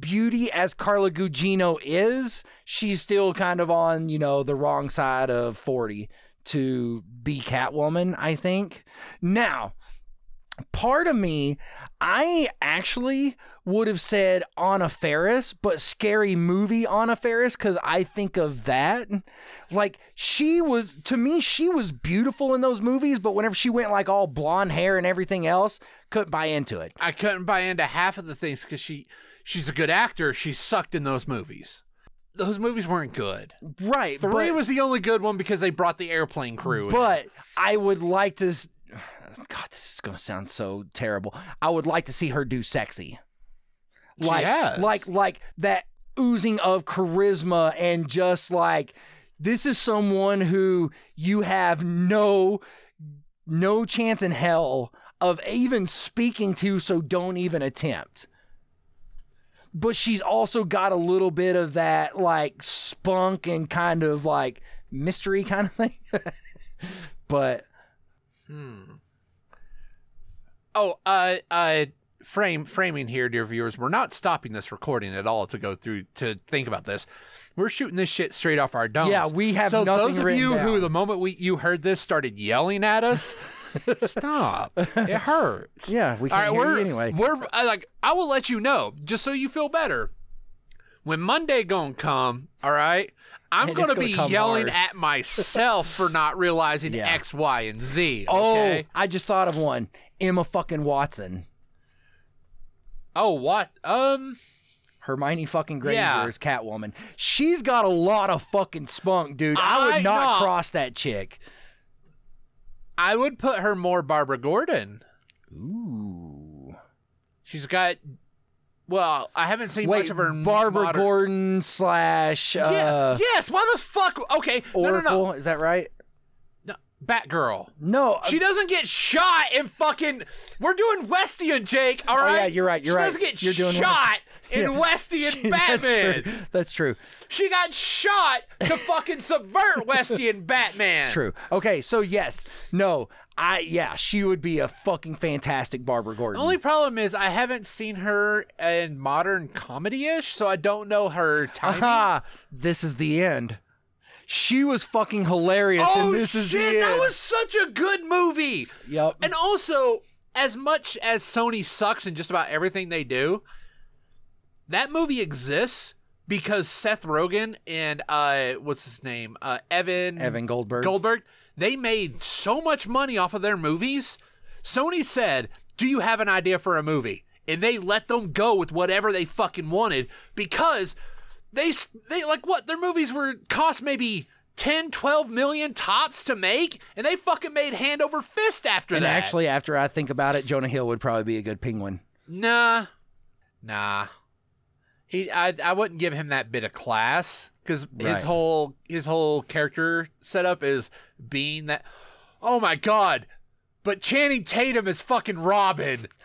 beauty as Carla Gugino is, she's still kind of on, you know, the wrong side of 40 to be Catwoman, I think. Now, part of me, I actually would have said Anna Faris, but scary movie Anna Faris because I think of that. Like she was to me, she was beautiful in those movies, but whenever she went like all blonde hair and everything else, couldn't buy into it. I couldn't buy into half of the things because she she's a good actor. She sucked in those movies. Those movies weren't good. Right, Three but, was the only good one because they brought the airplane crew. in. but I would like to. God, this is gonna sound so terrible. I would like to see her do sexy. She like has. like like that oozing of charisma and just like this is someone who you have no no chance in hell of even speaking to so don't even attempt but she's also got a little bit of that like spunk and kind of like mystery kind of thing but Hmm. Oh, uh, uh, frame framing here, dear viewers. We're not stopping this recording at all to go through to think about this. We're shooting this shit straight off our domes. yeah we have so nothing those of you who, the moment we you heard this, started yelling at us, stop. It hurts. yeah we All can right, hear you anyway we're I, like I will let you know just so you feel better. When Monday gonna come, all right, I'm gonna, gonna be yelling hard. at myself for not realizing Yeah. X, Y, and Z. oh Okay? i just thought of one emma fucking watson Oh, what? Um, Hermione fucking Granger Yeah. is Catwoman. She's got a lot of fucking spunk, dude. I would not no. cross that chick. I would put her more Barbara Gordon. Ooh. She's got. Well, I haven't seen Wait, much of her. Barbara modern- Gordon slash Yeah. uh, yes. Why the fuck? Okay. No, no, Oracle. no, Is that right? no. Batgirl. No. uh, She doesn't get shot in fucking. We're doing Westian, Jake. All right. Oh, yeah, you're right, you're she right. doesn't get You're doing shot in Yeah. Westian That's Batman. true. That's true. She got shot to fucking subvert Westian Batman. It's true. Okay, so yes, no, I yeah, she would be a fucking fantastic Barbara Gordon. The only problem is I haven't seen her in modern comedy-ish, so I don't know her timing. Aha! This is the end. She was fucking hilarious, oh and this shit, is the that was such a good movie. Yep. And also, as much as Sony sucks in just about everything they do, that movie exists because Seth Rogen and uh what's his name? Uh Evan Evan Goldberg. Goldberg, they made so much money off of their movies. Sony said, "Do you have an idea for a movie?" And they let them go with whatever they fucking wanted because they they like what their movies were cost maybe 10 12 million tops to make and they fucking made hand over fist after that. and that. actually, after I think about it, Jonah Hill would probably be a good penguin. nah. Nah. He I I wouldn't give him that bit of class cuz Right. his whole his whole character setup is being that Oh my god. But Channing Tatum is fucking Robin.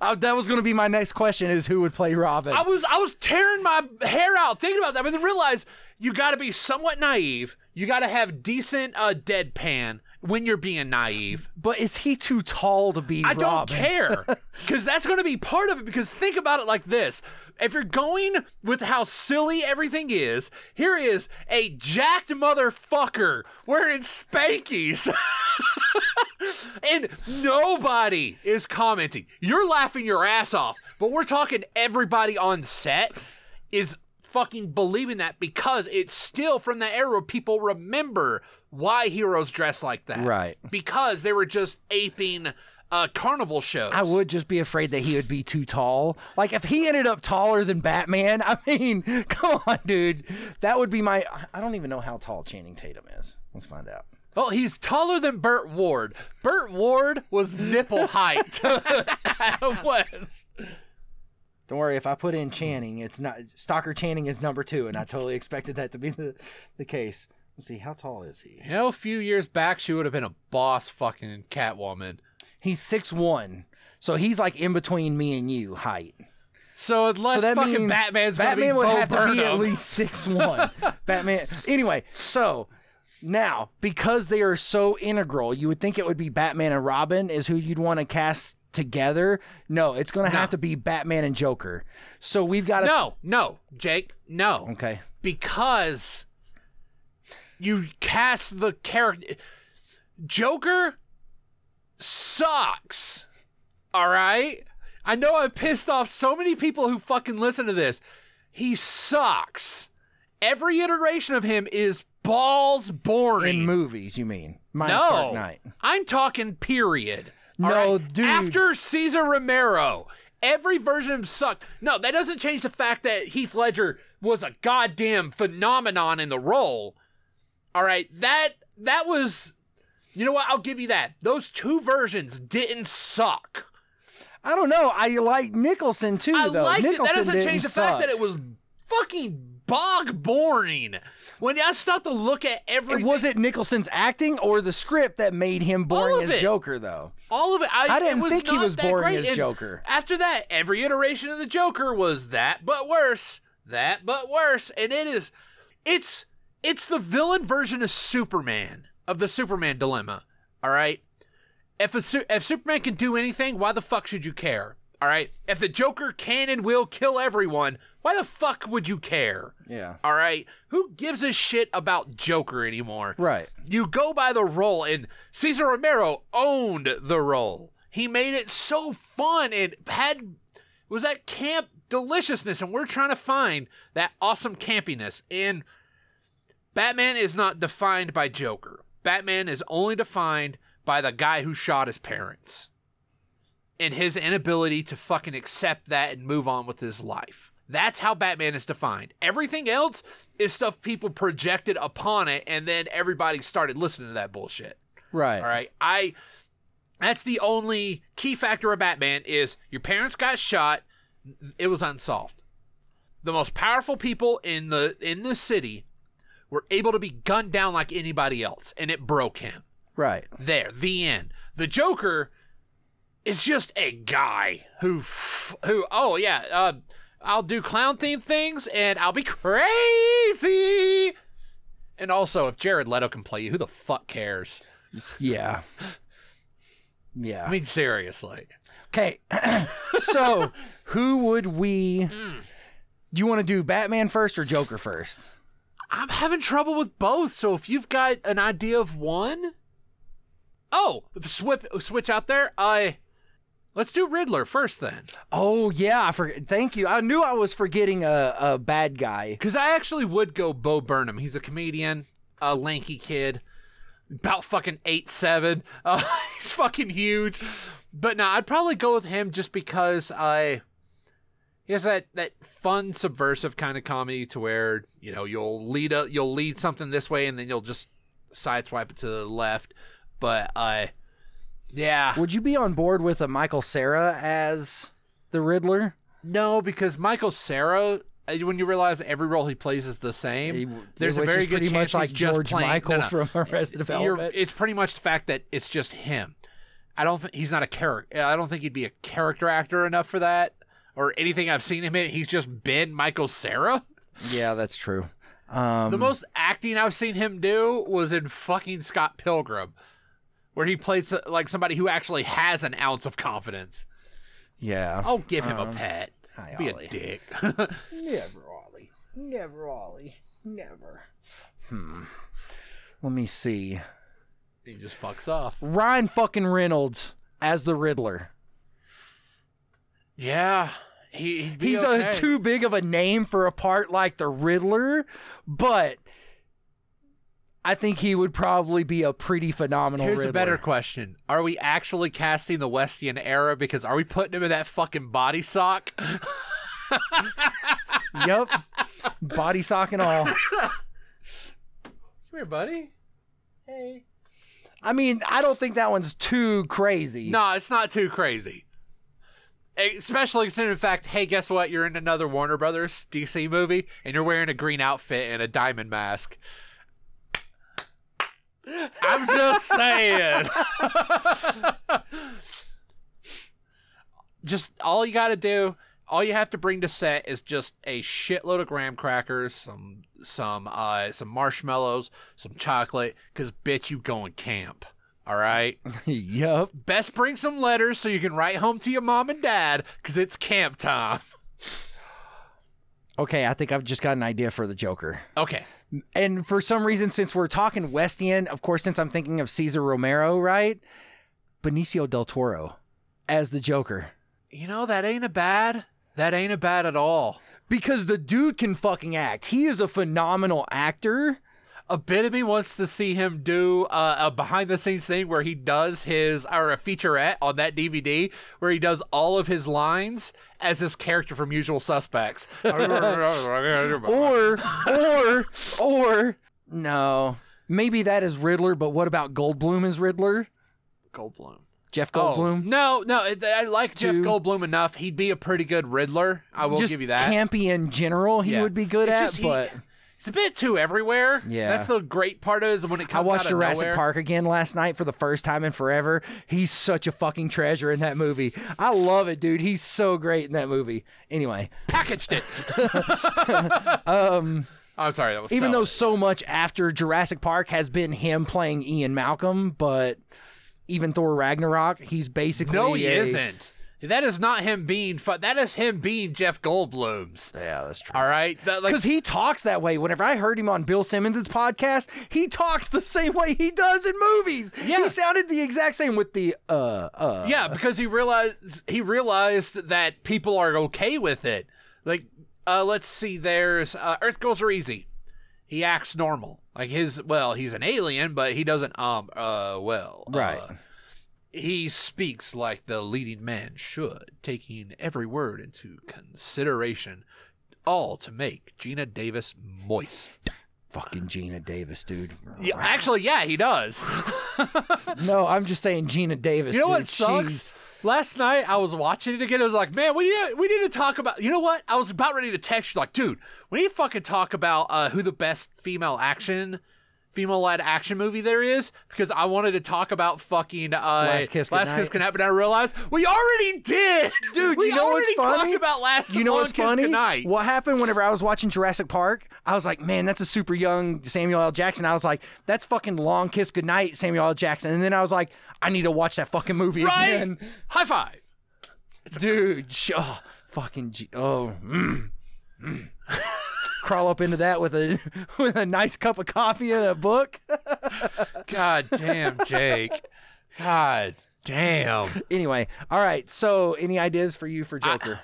Uh, that was going to be my next question: is who would play Robin? I was I was tearing my hair out thinking about that, but then realized you got to be somewhat naive. You got to have decent uh, deadpan when you're being naive. but is he too tall to be I don't care because that's going to be part of it. Because think about it like this: if you're going with how silly everything is, here is a jacked motherfucker wearing spankies. and nobody is commenting. You're laughing your ass off, but we're talking everybody on set is fucking believing that because it's still from the era where people remember why heroes dress like that. Right. Because they were just aping uh, carnival shows. I would just be afraid that he would be too tall. Like if he ended up taller than Batman, I mean, come on, dude. That would be my. I don't even know how tall Channing Tatum is. Let's find out. Well, he's taller than Burt Ward. Burt Ward was nipple height. was. Don't worry, if I put in Channing, it's not Stalker Channing is number two, and I totally expected that to be the, the case. Let's see, how tall is he? You know, a few years back, she would have been a boss fucking Catwoman. He's six one, so he's like in between me and you height. So unless so that fucking means Batman's Batman would Bo have to be at least six one. Batman. Anyway, so now because they are so integral, you would think it would be Batman and Robin is who you'd want to cast together. No, it's going to have to be Batman and Joker. So we've got to. No, no, Jake, no. Okay. Because you cast the character Joker sucks. All right? I know I pissed off so many people who fucking listen to this. He sucks. Every iteration of him is balls boring. In movies, you mean? Minus no, Dark Knight. I'm talking period. No, right? dude. After Cesar Romero, every version of him sucked. No, that doesn't change the fact that Heath Ledger was a goddamn phenomenon in the role. All right, that that was. You know what? I'll give you that. Those two versions didn't suck. I don't know. I like Nicholson too, I though. liked it. Nicholson That doesn't change the suck. fact that it was fucking bog boring. When I stopped to look at everything, Was it Nicholson's acting or the script that made him boring as it. Joker, though? all of it. I, I didn't was think he was boring great. as And Joker. After that, every iteration of the Joker was that, but worse. That, but worse. And it is, it's, it's the villain version of Superman of the Superman dilemma. All right. If a Su- if Superman can do anything, why the fuck should you care? All right. If the Joker can and will kill everyone, why the fuck would you care? Yeah. All right. Who gives a shit about Joker anymore? Right. you go by the role and Cesar Romero owned the role. He made it so fun and had was that camp deliciousness and we're trying to find that awesome campiness and Batman is not defined by Joker. Batman is only defined by the guy who shot his parents and his inability to fucking accept that and move on with his life. That's how Batman is defined. Everything else is stuff people projected upon it, and then everybody started listening to that bullshit. Right. All right, I. That's the only key factor of Batman is your parents got shot. It was unsolved. The most powerful people in the in the city were able to be gunned down like anybody else, and it broke him. Right. There, the end. The Joker is just a guy who, who, oh yeah, uh, I'll do clown themed things and I'll be crazy. And also, if Jared Leto can play you, who the fuck cares? Yeah. Yeah. I mean, seriously. Okay. so, who would we Mm. Do you want to do Batman first or Joker first? I'm having trouble with both. So if you've got an idea of one, oh, switch switch out there. I let's do Riddler first then, Oh yeah, I forget. Thank you. I knew I was forgetting a, a bad guy. because I actually would go Bo Burnham. He's a comedian, a lanky kid, about fucking eight seven. Uh, he's fucking huge. But no, I'd probably go with him just because I. He has that, that fun subversive kind of comedy to where you know you'll lead a you'll lead something this way and then you'll just sideswipe it to the left. But uh, yeah, Would you be on board with a Michael Cera as the Riddler? no, because Michael Cera. uh, When you realize every role he plays is the same, He- there's a very good chance much like he's just George playing- Michael no, no. from Arrested Development. it's pretty much the fact that it's just him. I don't think he's not a character. I don't think he'd be a character actor enough for that, or anything I've seen him in. He's just been Michael Cera. yeah, that's true. Um, The most acting I've seen him do was in fucking Scott Pilgrim, where he played so- like somebody who actually has an ounce of confidence. yeah. I'll give him a Um, pet. hi, Be Ollie. a dick. Never, Ollie. Never, Ollie. Never. Hmm. Let me see. he just fucks off. Ryan fucking Reynolds as the Riddler. Yeah, he, He's okay. a too big of a name for a part like the Riddler, but I think he would probably be a pretty phenomenal Here's Riddler. a better question: Are we actually casting the Westian era? Because are we putting him in that fucking body sock? Yep. Body sock and all. Come here, buddy. Hey. I mean, I don't think that one's too crazy. No, it's not too crazy. Especially considering the fact, hey, guess what? You're in another Warner Brothers DC movie, and you're wearing a green outfit and a diamond mask. I'm just saying. just all you got to do, all you have to bring to set is just a shitload of graham crackers, some some uh some marshmallows, some chocolate, cuz bitch you going camp. All right? yep. Best bring some letters so you can write home to your mom and dad cuz it's camp time. Okay, I think I've just got an idea for the Joker. Okay. And for some reason, since we're talking Westian, of course, since I'm thinking of Cesar Romero, right? Benicio del Toro as the Joker. You know that ain't a bad. That ain't a bad at all. Because the dude can fucking act. He is a phenomenal actor. A bit of me wants to see him do uh, a behind the scenes thing where he does his or a featurette on that DVD where he does all of his lines as his character from Usual Suspects. Or, or, or, no. Maybe that is Riddler, but what about Goldblum as Riddler? Goldblum. Jeff Oh, Goldblum? no, no, I like Jeff Goldblum enough. He'd be a pretty good Riddler. I will Just give you that. campy in general, he Yeah. would be good It's at, just he- but It's a bit too everywhere. Yeah. that's the great part of it is when it I comes watched out of Jurassic nowhere. Park again last night for the first time in forever. He's such a fucking treasure in that movie. I love it, dude. He's so great in that movie. Anyway, Packaged it. um, I'm sorry, that was even though so much after Jurassic Park has been him playing Ian Malcolm, but even Thor Ragnarok, he's basically no, he a- isn't. That is not him being. Fu- that is him being Jeff Goldblum's. Yeah, that's true. All right, That, like Because he talks that way. Whenever I heard him on Bill Simmons' podcast, he talks the same way he does in movies. Yeah. He sounded the exact same with the uh uh. Yeah, because he realized he realized that people are okay with it. Like, uh, let's see, there's uh, Earth Girls Are Easy. He acts normal. Like his, well, he's an alien, but he doesn't. Um, uh, well, uh, Right. He speaks like the leading man should, taking every word into consideration, all to make Geena Davis moist. Fucking Geena Davis, dude. Yeah, actually, yeah, he does. No, I'm just saying Geena Davis. You know dude. what sucks? She's- Last night I was watching it again. I was like, man, we need we need to talk about. You know what? I was about ready to text you like, dude, we need to fucking talk about uh, who the best female action, female led action movie there is because I wanted to talk about fucking uh, Last Kiss Last Goodnight. Kiss Goodnight, but I realized we already did, Dude, We you know what's already funny? Talked about last. You know what's Kiss funny? Goodnight. What happened whenever I was watching Jurassic Park? I was like, man, that's a super young Samuel L. Jackson. I was like, that's fucking Long Kiss Goodnight, Samuel L. Jackson. And then I was like, I need to watch that fucking movie Right? again. High five. Dude, sh- oh, fucking, G- oh, mm, mm. crawl up into that with a with a nice cup of coffee and a book. God damn, Jake. God damn. anyway, all right. So, any ideas for you for Joker?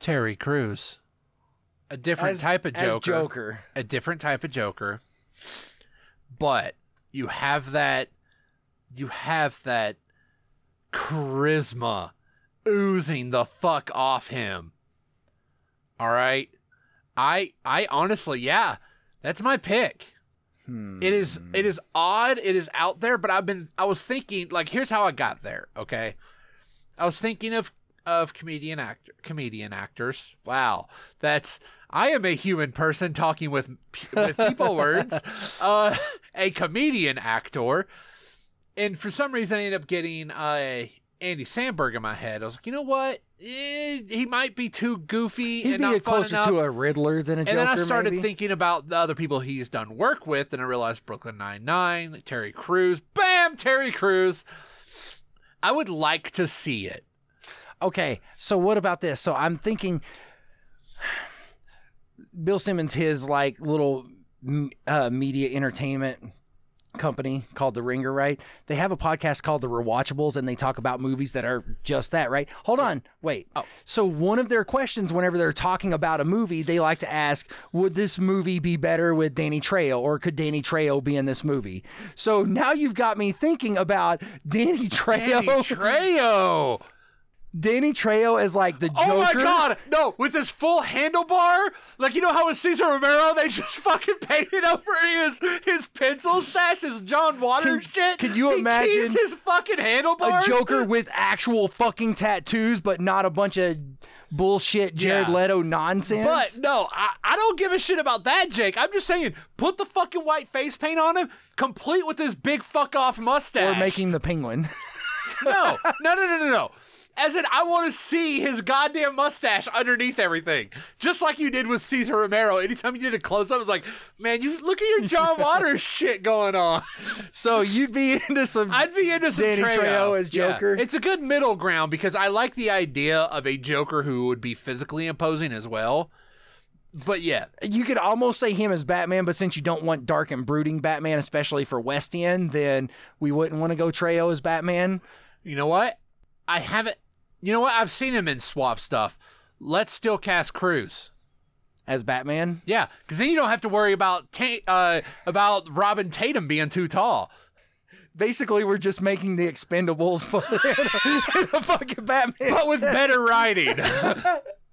Terry Crews. A different As- type of Joker. Joker. A different type of Joker. But you have that you have that charisma oozing the fuck off him. All right? I I honestly, yeah, that's my pick. Hmm. It is it is odd, it is out there, but I've been I was thinking like here's how I got there, okay? I was thinking of of comedian actor comedian actors. Wow. That's I am a human person talking with with people words. Uh a comedian actor. And for some reason I ended up getting uh Andy Samberg in my head. I was like, you know what? Eh, he might be too goofy He'd and be not a fun closer enough. to a Riddler than a And Joker. then I started maybe. thinking about the other people he's done work with, and I realized Brooklyn Nine Nine, Terry Crews. Bam, Terry Crews. I would like to see it. Okay, so what about this? So I'm thinking Bill Simmons, his like little uh, media entertainment company called The Ringer, right? They have a podcast called The Rewatchables, and they talk about movies that are just that, right? Hold on, wait. Oh. So one of their questions, whenever they're talking about a movie, they like to ask, "Would this movie be better with Danny Trejo, or could Danny Trejo be in this movie?" So now you've got me thinking about Danny Trejo. Danny Trejo. Danny Trejo as like the Joker. Oh my god, no, with his full handlebar, like you know how with Cesar Romero they just fucking painted over his his pencil stash, his John Waters Can- shit. can you He imagine his fucking handlebar? a? Joker with actual fucking tattoos, but not a bunch of bullshit Jared Yeah. Leto nonsense. But no, I, I don't give a shit about that, Jake. I'm just saying, put the fucking white face paint on him, complete with this big fuck off mustache. or making the penguin. no, no, no, no, no, no. As in, I want to see his goddamn mustache underneath everything, just like you did with Cesar Romero. Anytime you did a close up, it's like, man, you look at your John Waters shit going on. so you'd be into some. I'd be into some Danny Trejo. Trejo as Yeah. Joker? It's a good middle ground because I like the idea of a Joker who would be physically imposing as well. But yeah, you could almost say him as Batman, but since you don't want dark and brooding Batman, especially for West End, then we wouldn't want to go Trejo as Batman. You know what? I haven't. You know what? I've seen him in suave stuff. Let's still cast Crews. As Batman? Yeah, because then you don't have to worry about ta- uh, about Robin Tatum being too tall. Basically, we're just making the Expendables in a fucking Batman. But with better writing.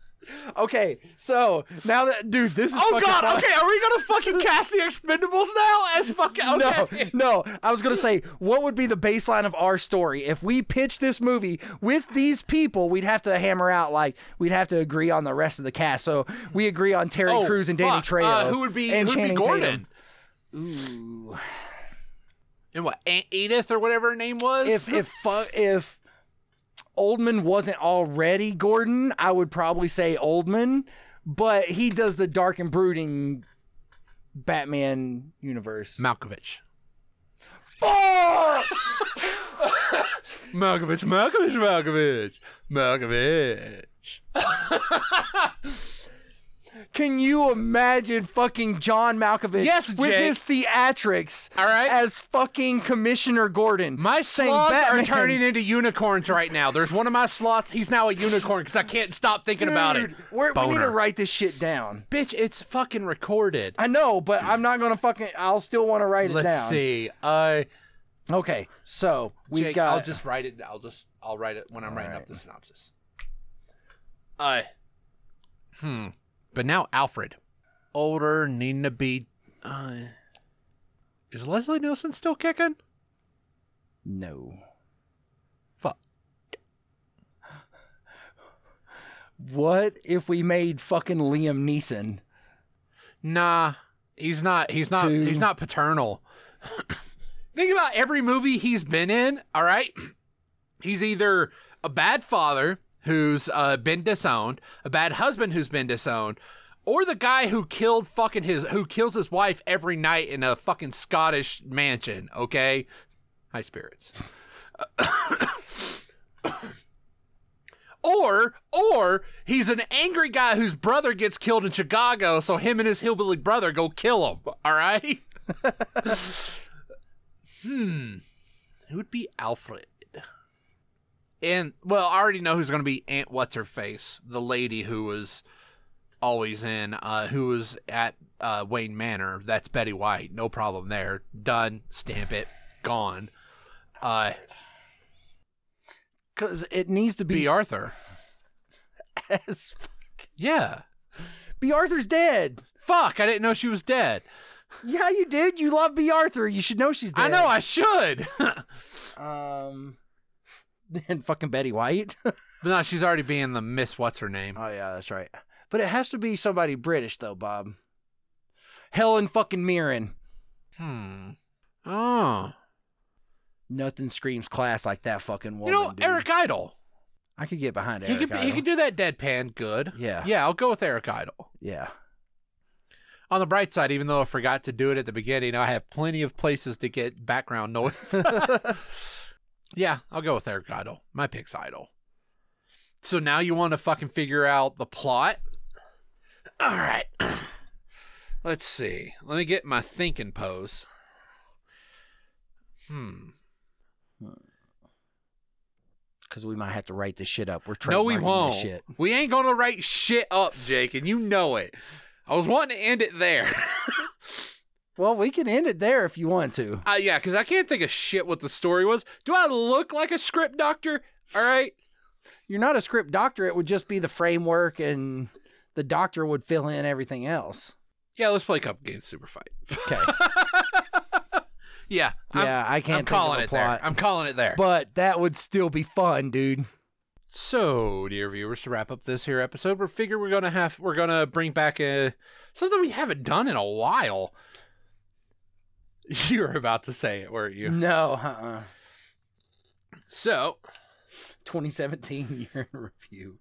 Okay, so now that dude, this is oh god, fun. okay, are we gonna fucking cast the Expendables now as fucking okay. No, no. I was gonna say, what would be the baseline of our story if we pitch this movie with these people? We'd have to hammer out like we'd have to agree on the rest of the cast. So we agree on Terry Oh, Crews and Danny fuck. Trejo. Uh, who would be and who'd be Gordon? Tatum. Ooh. And what Aunt Edith or whatever her name was? If if if Oldman wasn't already Gordon, I would probably say Oldman, but he does the dark and brooding Batman universe. Malkovich. Fuck! Malkovich, Malkovich, Malkovich, Malkovich. Can you imagine fucking John Malkovich Yes, with his theatrics All right. as fucking Commissioner Gordon? My saying sloths Batman. are turning into unicorns right now. There's one of my sloths. He's now a unicorn because I can't stop thinking about it. We're, need to write this shit down. Bitch, it's fucking recorded. I know, but I'm not gonna fucking. I'll still want to write it down. Let's see. Uh, Okay, so we've Jake, got. I'll just write it. I'll just. I'll write it when I'm writing Alright. up the synopsis. Uh. Hmm. But now Alfred, older, needing to be. Uh, is Leslie Nielsen still kicking? no. Fuck. What if we made fucking Liam Neeson? Nah, he's not. He's not. Two. He's not paternal. Think about every movie he's been in. All right, he's either a bad father who's uh, been disowned, a bad husband who's been disowned, or the guy who killed fucking his who kills his wife every night in a fucking Scottish mansion. Okay, high spirits. Or, or he's an angry guy whose brother gets killed in Chicago, so him and his hillbilly brother go kill him. All right. hmm. Who would be Alfred? And well, I already know who's going to be Aunt What's Her Face, the lady who was always in, uh, who was at uh, Wayne Manor. That's Betty White. No problem there. Done. Stamp it. Gone. Uh, Because it needs to be Bea Arthur. as- Yeah. Bea Arthur's dead. Fuck, I didn't know she was dead. Yeah, you did. You love Bea Arthur. You should know she's dead. I know I should. Um, then fucking Betty White. but no, she's already being the Miss What's her name. oh yeah, that's right. But it has to be somebody British though, Bob. Helen fucking Mirren. Hmm. Oh. Nothing screams class like that fucking woman. You know, dude. Eric Idle. I could get behind He Eric. could be, he Idle. could do that deadpan good. Yeah. Yeah, I'll go with Eric Idle. Yeah. On the bright side, even though I forgot to do it at the beginning, I have plenty of places to get background noise. yeah, I'll go with Eric Idle. My pick's Idle. So now you want to fucking figure out the plot? All right. Let's see. Let me get my thinking pose. Hmm. Because we might have to write this shit up. We're trying. No, we won't. Shit. We ain't gonna write shit up, Jake, and you know it. I was wanting to end it there. Well, we can end it there if you want to. uh, yeah, because I can't think of shit what the story was. Do I look like a script doctor? All right. You're not a script doctor. It would just be the framework, and the doctor would fill in everything else. Yeah, let's play a couple games, super fight. Okay. yeah, I'm, yeah, I can't I'm think calling it plot, there. I'm calling it there. but that would still be fun, dude. So, dear viewers, to wrap up this here episode, we figure we're gonna have we're gonna bring back a something we haven't done in a while. You were about to say it, weren't you? No, uh-uh. So, 2017 year in review.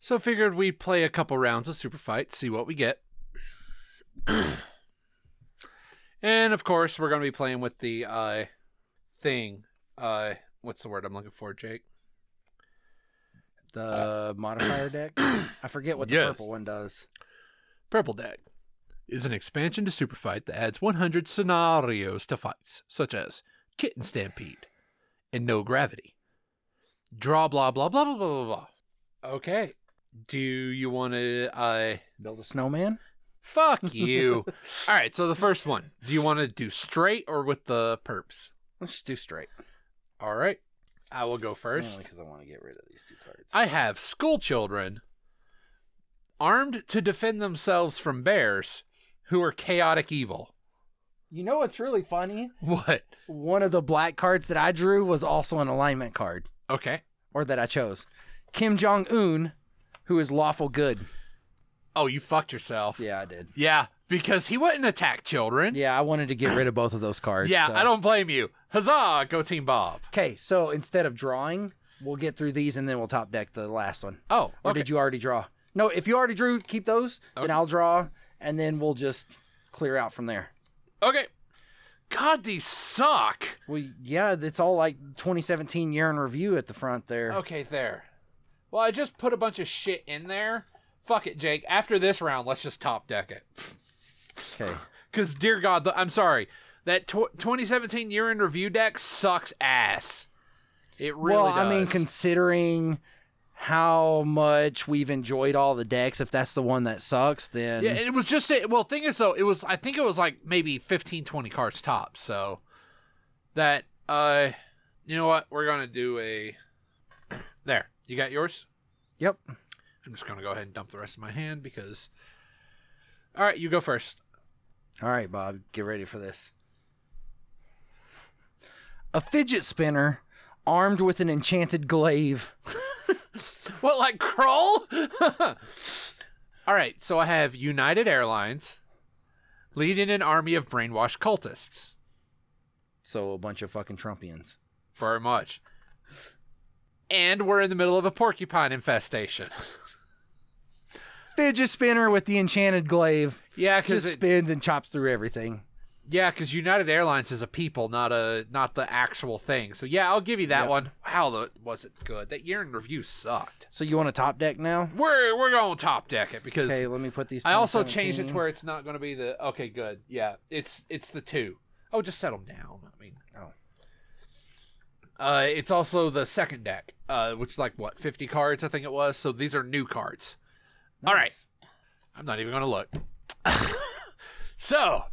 so figured we'd play a couple rounds of super fight, see what we get. and of course, we're gonna be playing with the uh thing. Uh, what's the word I'm looking for, Jake? The modifier deck. I forget what the Yes. purple one does. Purple Deck is an expansion to Super Fight that adds 100 scenarios to fights, such as Kitten Stampede, and No Gravity. Draw blah blah blah blah blah blah blah. Okay. Do you want to uh Build a snowman. fuck you. All right, so the first one. Do you want to do straight or with the perps? Let's just do straight. All right. I will go first. Because I want to get rid of these two cards. I have school children armed to defend themselves from bears who are chaotic evil. you know what's really funny? What? One of the black cards that I drew was also an alignment card, Okay. or that I chose. Kim Jong Un, who is lawful good. Oh, you fucked yourself. Yeah, I did. Yeah, because he wouldn't attack children. Yeah, I wanted to get rid of both of those cards. Yeah, so- I don't blame you. Huzzah, go Team Bob. Okay, so instead of drawing, we'll get through these and then we'll top deck the last one. Oh, Or okay. did you already draw? No, if you already drew, keep those. Then I'll draw, and then we'll just clear out from there. Okay. God, these suck. Well, yeah, it's all like 2017 year in review at the front there. Okay, there. Well, I just put a bunch of shit in there. Fuck it, Jake. After this round, let's just top deck it. Okay. Because, dear God, the, I'm sorry. That tw- 2017 year in review deck sucks ass. It really well, I mean, considering how much we've enjoyed all the decks, if that's the one that sucks, then Yeah, it was just a, well. Thing is, though, it was I think it was like maybe 15, 20 cards tops. So that uh, you know what? We're gonna do a there. You got yours. yep. I'm just gonna go ahead and dump the rest of my hand because. All right, you go first. All right, Bob, get ready for this. A fidget spinner armed with an enchanted glaive. What, like crawl? All right, so I have United Airlines leading an army of brainwashed cultists. So a bunch of fucking Trumpians. Very much. And we're in the middle of a porcupine infestation. Fidget spinner with the enchanted glaive Yeah, just because spins and chops through everything. Yeah, because United Airlines is a people, not a not the actual thing. So yeah, I'll give you that Yep. one. Wow, the, was it good? That year in review sucked. So you want a top deck now? We're we're going to top deck it because Okay, let me put these. I also changed it to where it's not going to be the okay. Good, yeah, it's it's the two. Oh, just set them down. I mean, Oh. Uh, it's also the second deck, uh, which is like what fifty cards, I think it was. So these are new cards. All right. I'm not even going to look. so,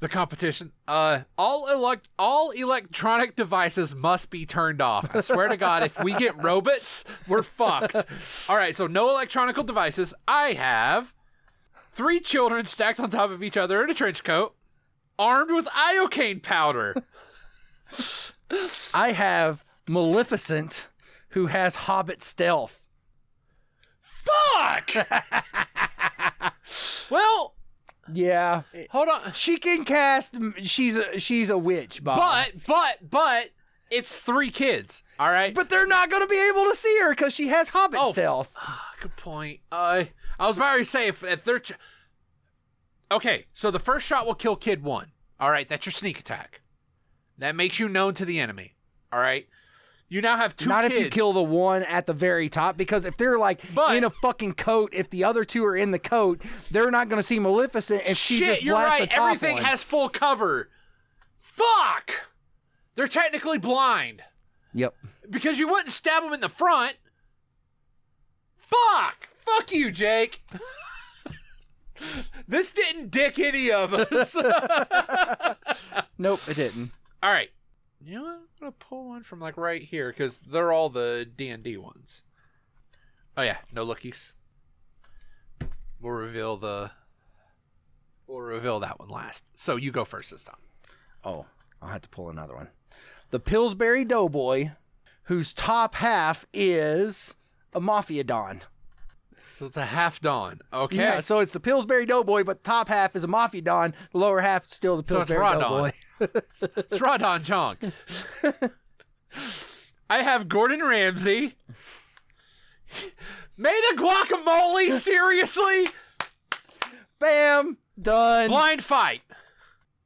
the competition. Uh, all elect all electronic devices must be turned off. I swear to God, if we get robots, we're fucked. All right. So no electronic devices. I have three children stacked on top of each other in a trench coat, armed with iocane powder. I have Maleficent, who has Hobbit stealth. Fuck. well, Yeah, hold on. she can cast. She's a she's a witch, Bob. But but but it's three kids. All right. but they're not going to be able to see her because she has Hobbit Oh, stealth. Ah, good point. Uh, I was about to say if, if they're ch- okay, so the first shot will kill kid one. All right, that's your sneak attack. That makes you known to the enemy. All right, you now have two. Not if you kill the one at the very top, because if they're like But- in a fucking coat, if the other two are in the coat, they're not going to see Maleficent if she Shit, just you're blasts right. the top Everything one. has full cover. Fuck. They're technically blind Yep. because you wouldn't stab them in the front. Fuck. Fuck you, Jake. this didn't dick any of us. Nope, it didn't. All right. You know what? I'm gonna pull one from like right here because they're all the D and D ones. Oh yeah, no lookies. We'll reveal the. We'll reveal that one last. So you go first this time. Oh, I'll have to pull another one. The Pillsbury Doughboy, whose top half is a Mafia Don. So it's a half Don. Okay. Yeah, so it's the Pillsbury Doughboy, but the top half is a Mafia Don. The lower half is still the So Pillsbury Rae Dawn. Doughboy. It's Rae Dawn Chong. I have Gordon Ramsay. Made a guacamole? Seriously? Bam, done. Blind fight.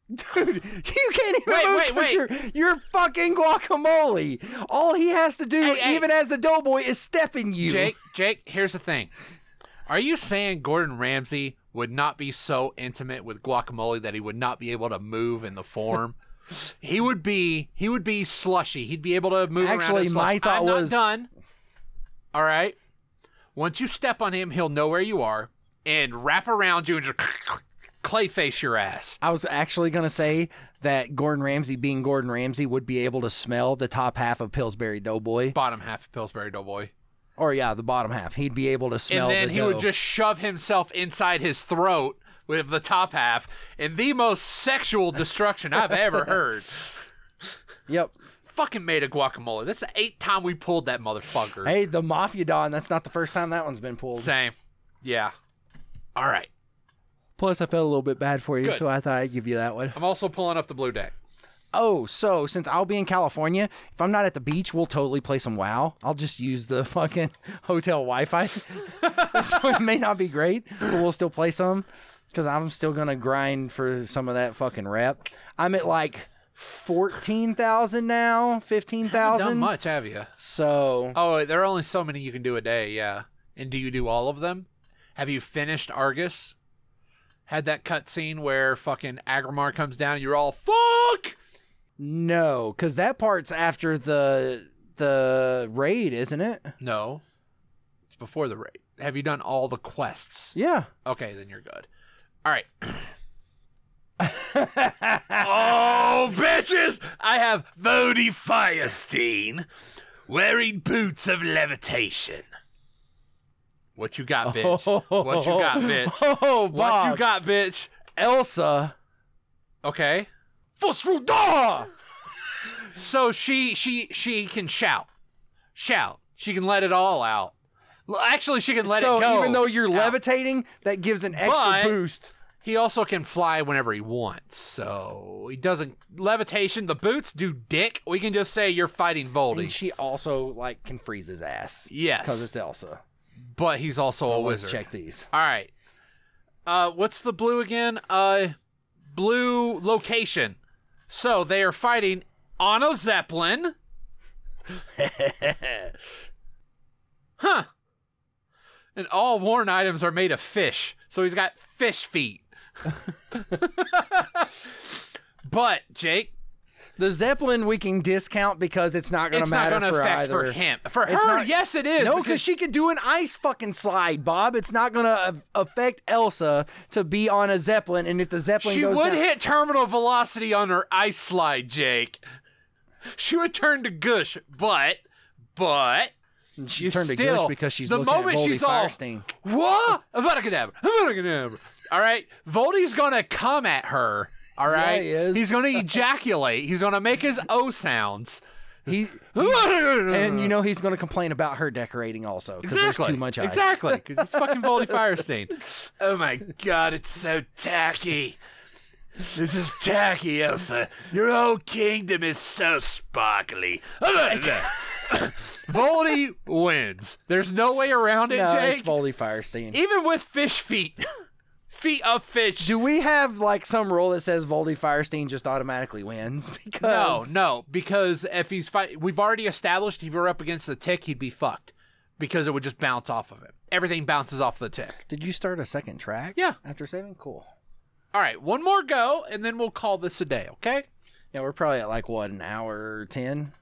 Dude, you can't even Wait, move wait, wait. You're, you're fucking guacamole. All he has to do, Hey, hey. even as the Doughboy, is step in you. Jake, Jake, here's the thing. Are you saying Gordon Ramsay would not be so intimate with guacamole that he would not be able to move in the form? He would be he would be slushy. He'd be able to move Actually, my thought I'm was- done. All right. Once you step on him, he'll know where you are and wrap around you and just clay face your ass. I was actually gonna say that Gordon Ramsay, being Gordon Ramsay, would be able to smell the top half of Pillsbury Doughboy, Bottom half of Pillsbury Doughboy. Or yeah, the bottom half. He'd be able to smell. and then the he would just shove himself inside his throat with the top half in the most sexual destruction I've ever heard. Yep. Fucking made a guacamole. That's the eighth time we pulled that motherfucker. Hey, the Mafia Don. That's not the first time that one's been pulled. Same. Yeah. All right. Plus, I felt a little bit bad for you, Good. so I thought I'd give you that one. I'm also pulling up the blue deck. Oh, so since I'll be in California, if I'm not at the beach, we'll totally play some WoW. I'll just use the fucking hotel Wi-Fi. so it may not be great, but we'll still play some because I'm still gonna grind for some of that fucking rep. I'm at like fourteen thousand now, 15,000. Done much, have you? So Oh, there are only so many you can do a day. Yeah. And do you do all of them? Have you finished Argus? Had that cutscene where fucking Agrimar comes down and you're all fuck. No, because that part's after the the raid, isn't it? No, it's before the raid. Have you done all the quests? Yeah. Okay, then you're good. All right. oh, bitches! I have Vody Firestein wearing boots of levitation. What you got, bitch? What you got, bitch? Oh, What you got, bitch? Oh, Elsa. Okay. Fus Ro Dah! So she she she can shout, shout. She can let it all out. Actually, she can let so it go. So even though you're out. levitating, that gives an extra But- boost. He also can fly whenever he wants. So he doesn't levitation. The boots do dick. We can just say you're fighting Voldy. And she also like can freeze his ass. Yes. Because it's Elsa. But he's also a Oh, wizard. check these. All right. Uh, what's the blue again? Uh, blue location. So they are fighting on a zeppelin. Huh. And all worn items are made of fish. So he's got fish feet. but Jake, The Zeppelin we can discount because it's not going to not matter going to for affect either. for him. For It's her, not- yes, it is. No, because she could do an ice fucking slide, Bob. It's not going to affect Elsa to be on a Zeppelin, and if the Zeppelin She goes would down, hit terminal velocity on her ice slide, Jake. She would turn to gush, but, but, she you turned to Gush because she's the moment she's all- what? Avada Kedavra. All right, Voldy's gonna come at her. All right, he is. he's gonna ejaculate. He's gonna make his O sounds. He, and you know he's going to complain about her decorating also because exactly there's too much ice. Exactly, it's fucking Voldy Firestein. Oh my god, it's so tacky. This is tacky, Elsa. Your whole kingdom is so sparkly. Voldy wins. There's no way around it, No, Jake. it's Voldy Firestein. Even with fish feet, feet of fish. Do we have like some rule that says Voldy Firestein just automatically wins? no, Because no, because if he's fight, we've already established if you're up against the tick, he'd be fucked because it would just bounce off of him. Everything bounces off the tick. Did you start a second track? Yeah. After saving, cool. All right, one more go, and then we'll call this a day. Okay? Yeah, we're probably at like what an hour ten.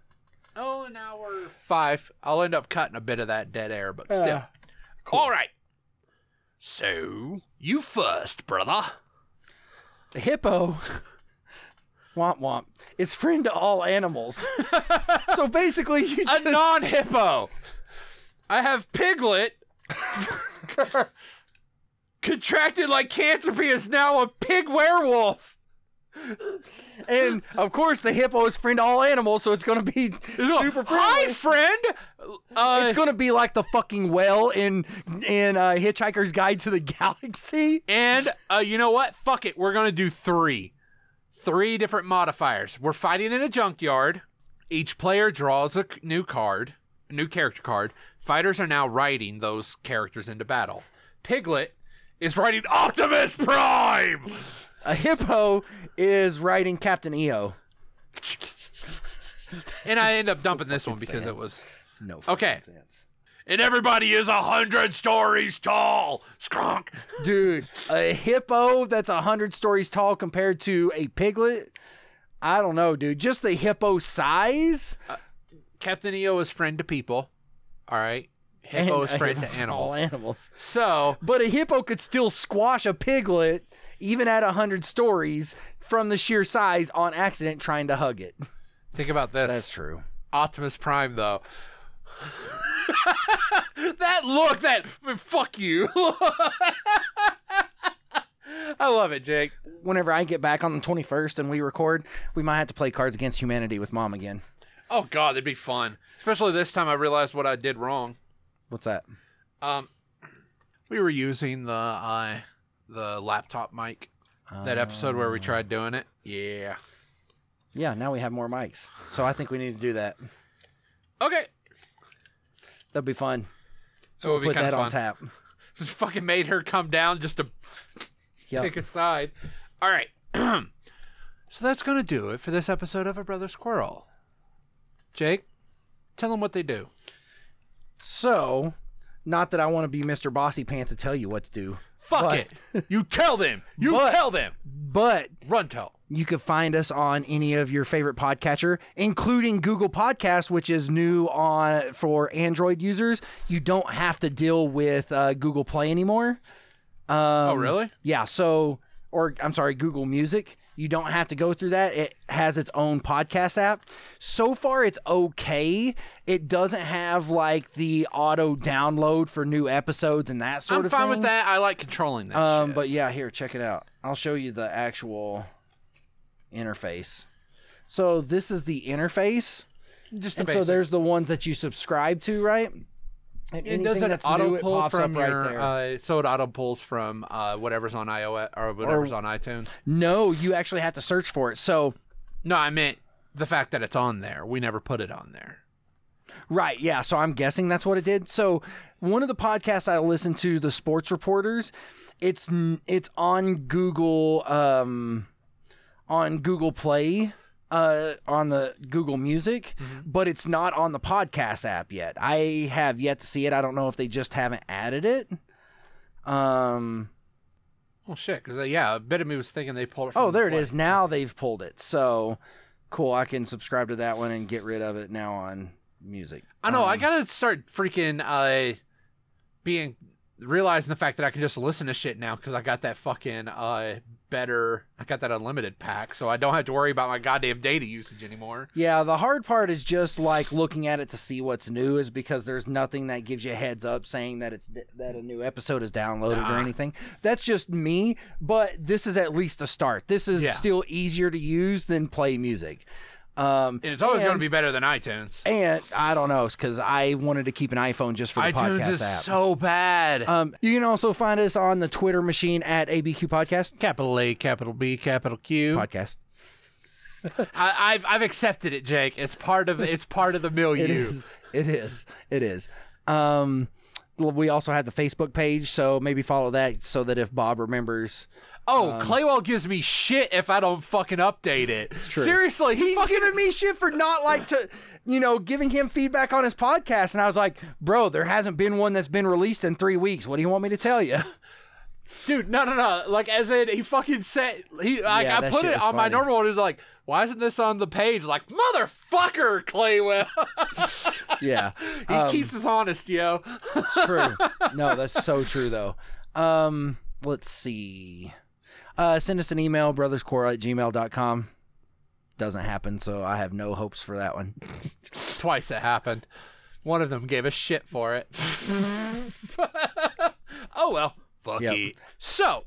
Oh, an hour five. I'll end up cutting a bit of that dead air, but still. Uh, All right. So you first, brother. The hippo. womp womp. It's friend to all animals. so basically, you A non-hippo. I have Piglet. Contracted lycanthropy is now a pig werewolf. And of course the hippo is friend to all animals, so it's gonna be super Hi, friend. Uh, It's gonna be like the fucking whale in in uh, Hitchhiker's Guide to the Galaxy. and uh, you know what? Fuck it. We're gonna do three, three different modifiers. We're fighting in a junkyard. Each player draws a new card, a new character card. Fighters are now writing those characters into battle. Piglet is writing Optimus Prime. A hippo is riding Captain EO. and I end up dumping this one because it was. No. Okay. sense. And everybody is a hundred stories tall. Skronk. Dude, a hippo that's a hundred stories tall compared to a piglet. I don't know, dude. Just the hippo size. Uh, Captain EO is friend to people. All right. Hippo is and- friend to all animals. animals. So But a hippo could still squash a piglet, even at hundred stories, from the sheer size on accident, trying to hug it. think about this. That's true. Optimus Prime, though. that look, that fuck you. I love it, Jake. Whenever I get back on the twenty first and we record, we might have to play Cards Against Humanity with Mom again. Oh God, that'd be fun. Especially this time, I realized what I did wrong. What's that? Um, we were using the uh, the laptop mic. That episode where we tried doing it. Yeah. Yeah, now we have more mics, so I think we need to do that. Okay. That'd be fun. So So we'll it'd be put kinda that on fun. tap. Just fucking made her come down just to Yep. pick a side. All right. so that's going to do it for this episode of A Brothers Quarrel. Jake, tell them what they do. So, not that I want to be Mr. Bossy Pants to tell you what to do, Fuck But- it. You tell them. You But- tell them. but Run tell. you can find us on any of your favorite podcatcher, including Google Podcasts, which is new on for Android users. You don't have to deal with uh, Google Play anymore. Um, Oh, really? Yeah. So, or I'm sorry, Google Music. You don't have to go through that. It has its own podcast app. So far, it's okay. It doesn't have like the auto download for new episodes and that sort I'm of thing. I'm fine with that. I like controlling that Um, shit. but yeah, here, check it out. I'll show you the actual interface. So this is the interface, just a and basic. so there's the ones that you subscribe to, right? And it does an auto new, pull from up right there. uh, so it auto pulls from uh, whatever's on iOS or whatever's on iTunes. no, you actually have to search for it. So No, I meant the fact that it's on there. We never put it on there. Right, yeah. So I'm guessing that's what it did. So one of the podcasts I listen to, the Sports Reporters, it's it's on Google um on Google Play uh on the Google Music, but it's not on the podcast app yet. I have yet to see it. I don't know if they just haven't added it. Um Oh shit! Because uh, yeah, a bit of me was thinking they pulled it. From oh, there it play. is. Now they've pulled it. So cool. I can subscribe to that one and get rid of it now on music. I know. I Um, gotta start freaking uh, being realizing the fact that I can just listen to shit now because I got that fucking uh better. I got that unlimited pack, so I don't have to worry about my goddamn data usage anymore. Yeah, the hard part is just like looking at it to see what's new, is because there's nothing that gives you a heads up saying that it's that a new episode is downloaded Nah. or anything. That's just me, but this is at least a start. This is Yeah. still easier to use than play music. Um, And it's always going to be better than iTunes. and I don't know, because I wanted to keep an iPhone just for the iTunes podcast is app. so bad. um, you can also find us on the Twitter machine at ABQ Podcast. capital A, capital B, capital Q. Podcast. I, I've I've accepted it, Jake. It's part of it's part of the It milieu. is. It is. It is. Um, we also have the Facebook page, so maybe follow that so that if Bob remembers. Oh, Claywell gives me shit if I don't fucking update it. It's true. Seriously, he He's fucking giving me shit for not like to, you know, giving him feedback on his podcast, and I was like, bro, there hasn't been one that's been released in three weeks. What do you want me to tell you? Dude, no, no, no. Like, as in, he fucking said, he, I, Yeah, I put it was on my normal one. He's like, why isn't this on the page? Like, motherfucker, Claywell. Yeah, he Um, keeps us honest, yo. It's true. No, that's so true though. Um, let's see. Uh, send us an email, brothersquarrel at gmail.com. Doesn't happen, so I have no hopes for that one. Twice it happened. One of them gave a shit for it. oh well, fuck Yep. it. So,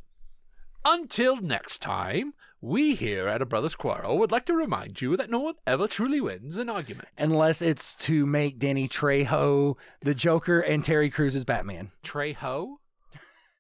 until next time, we here at A Brothers Quarrel would like to remind you that no one ever truly wins an argument. Unless it's to make Danny Trejo the Joker and Terry Crews as Batman. Trejo?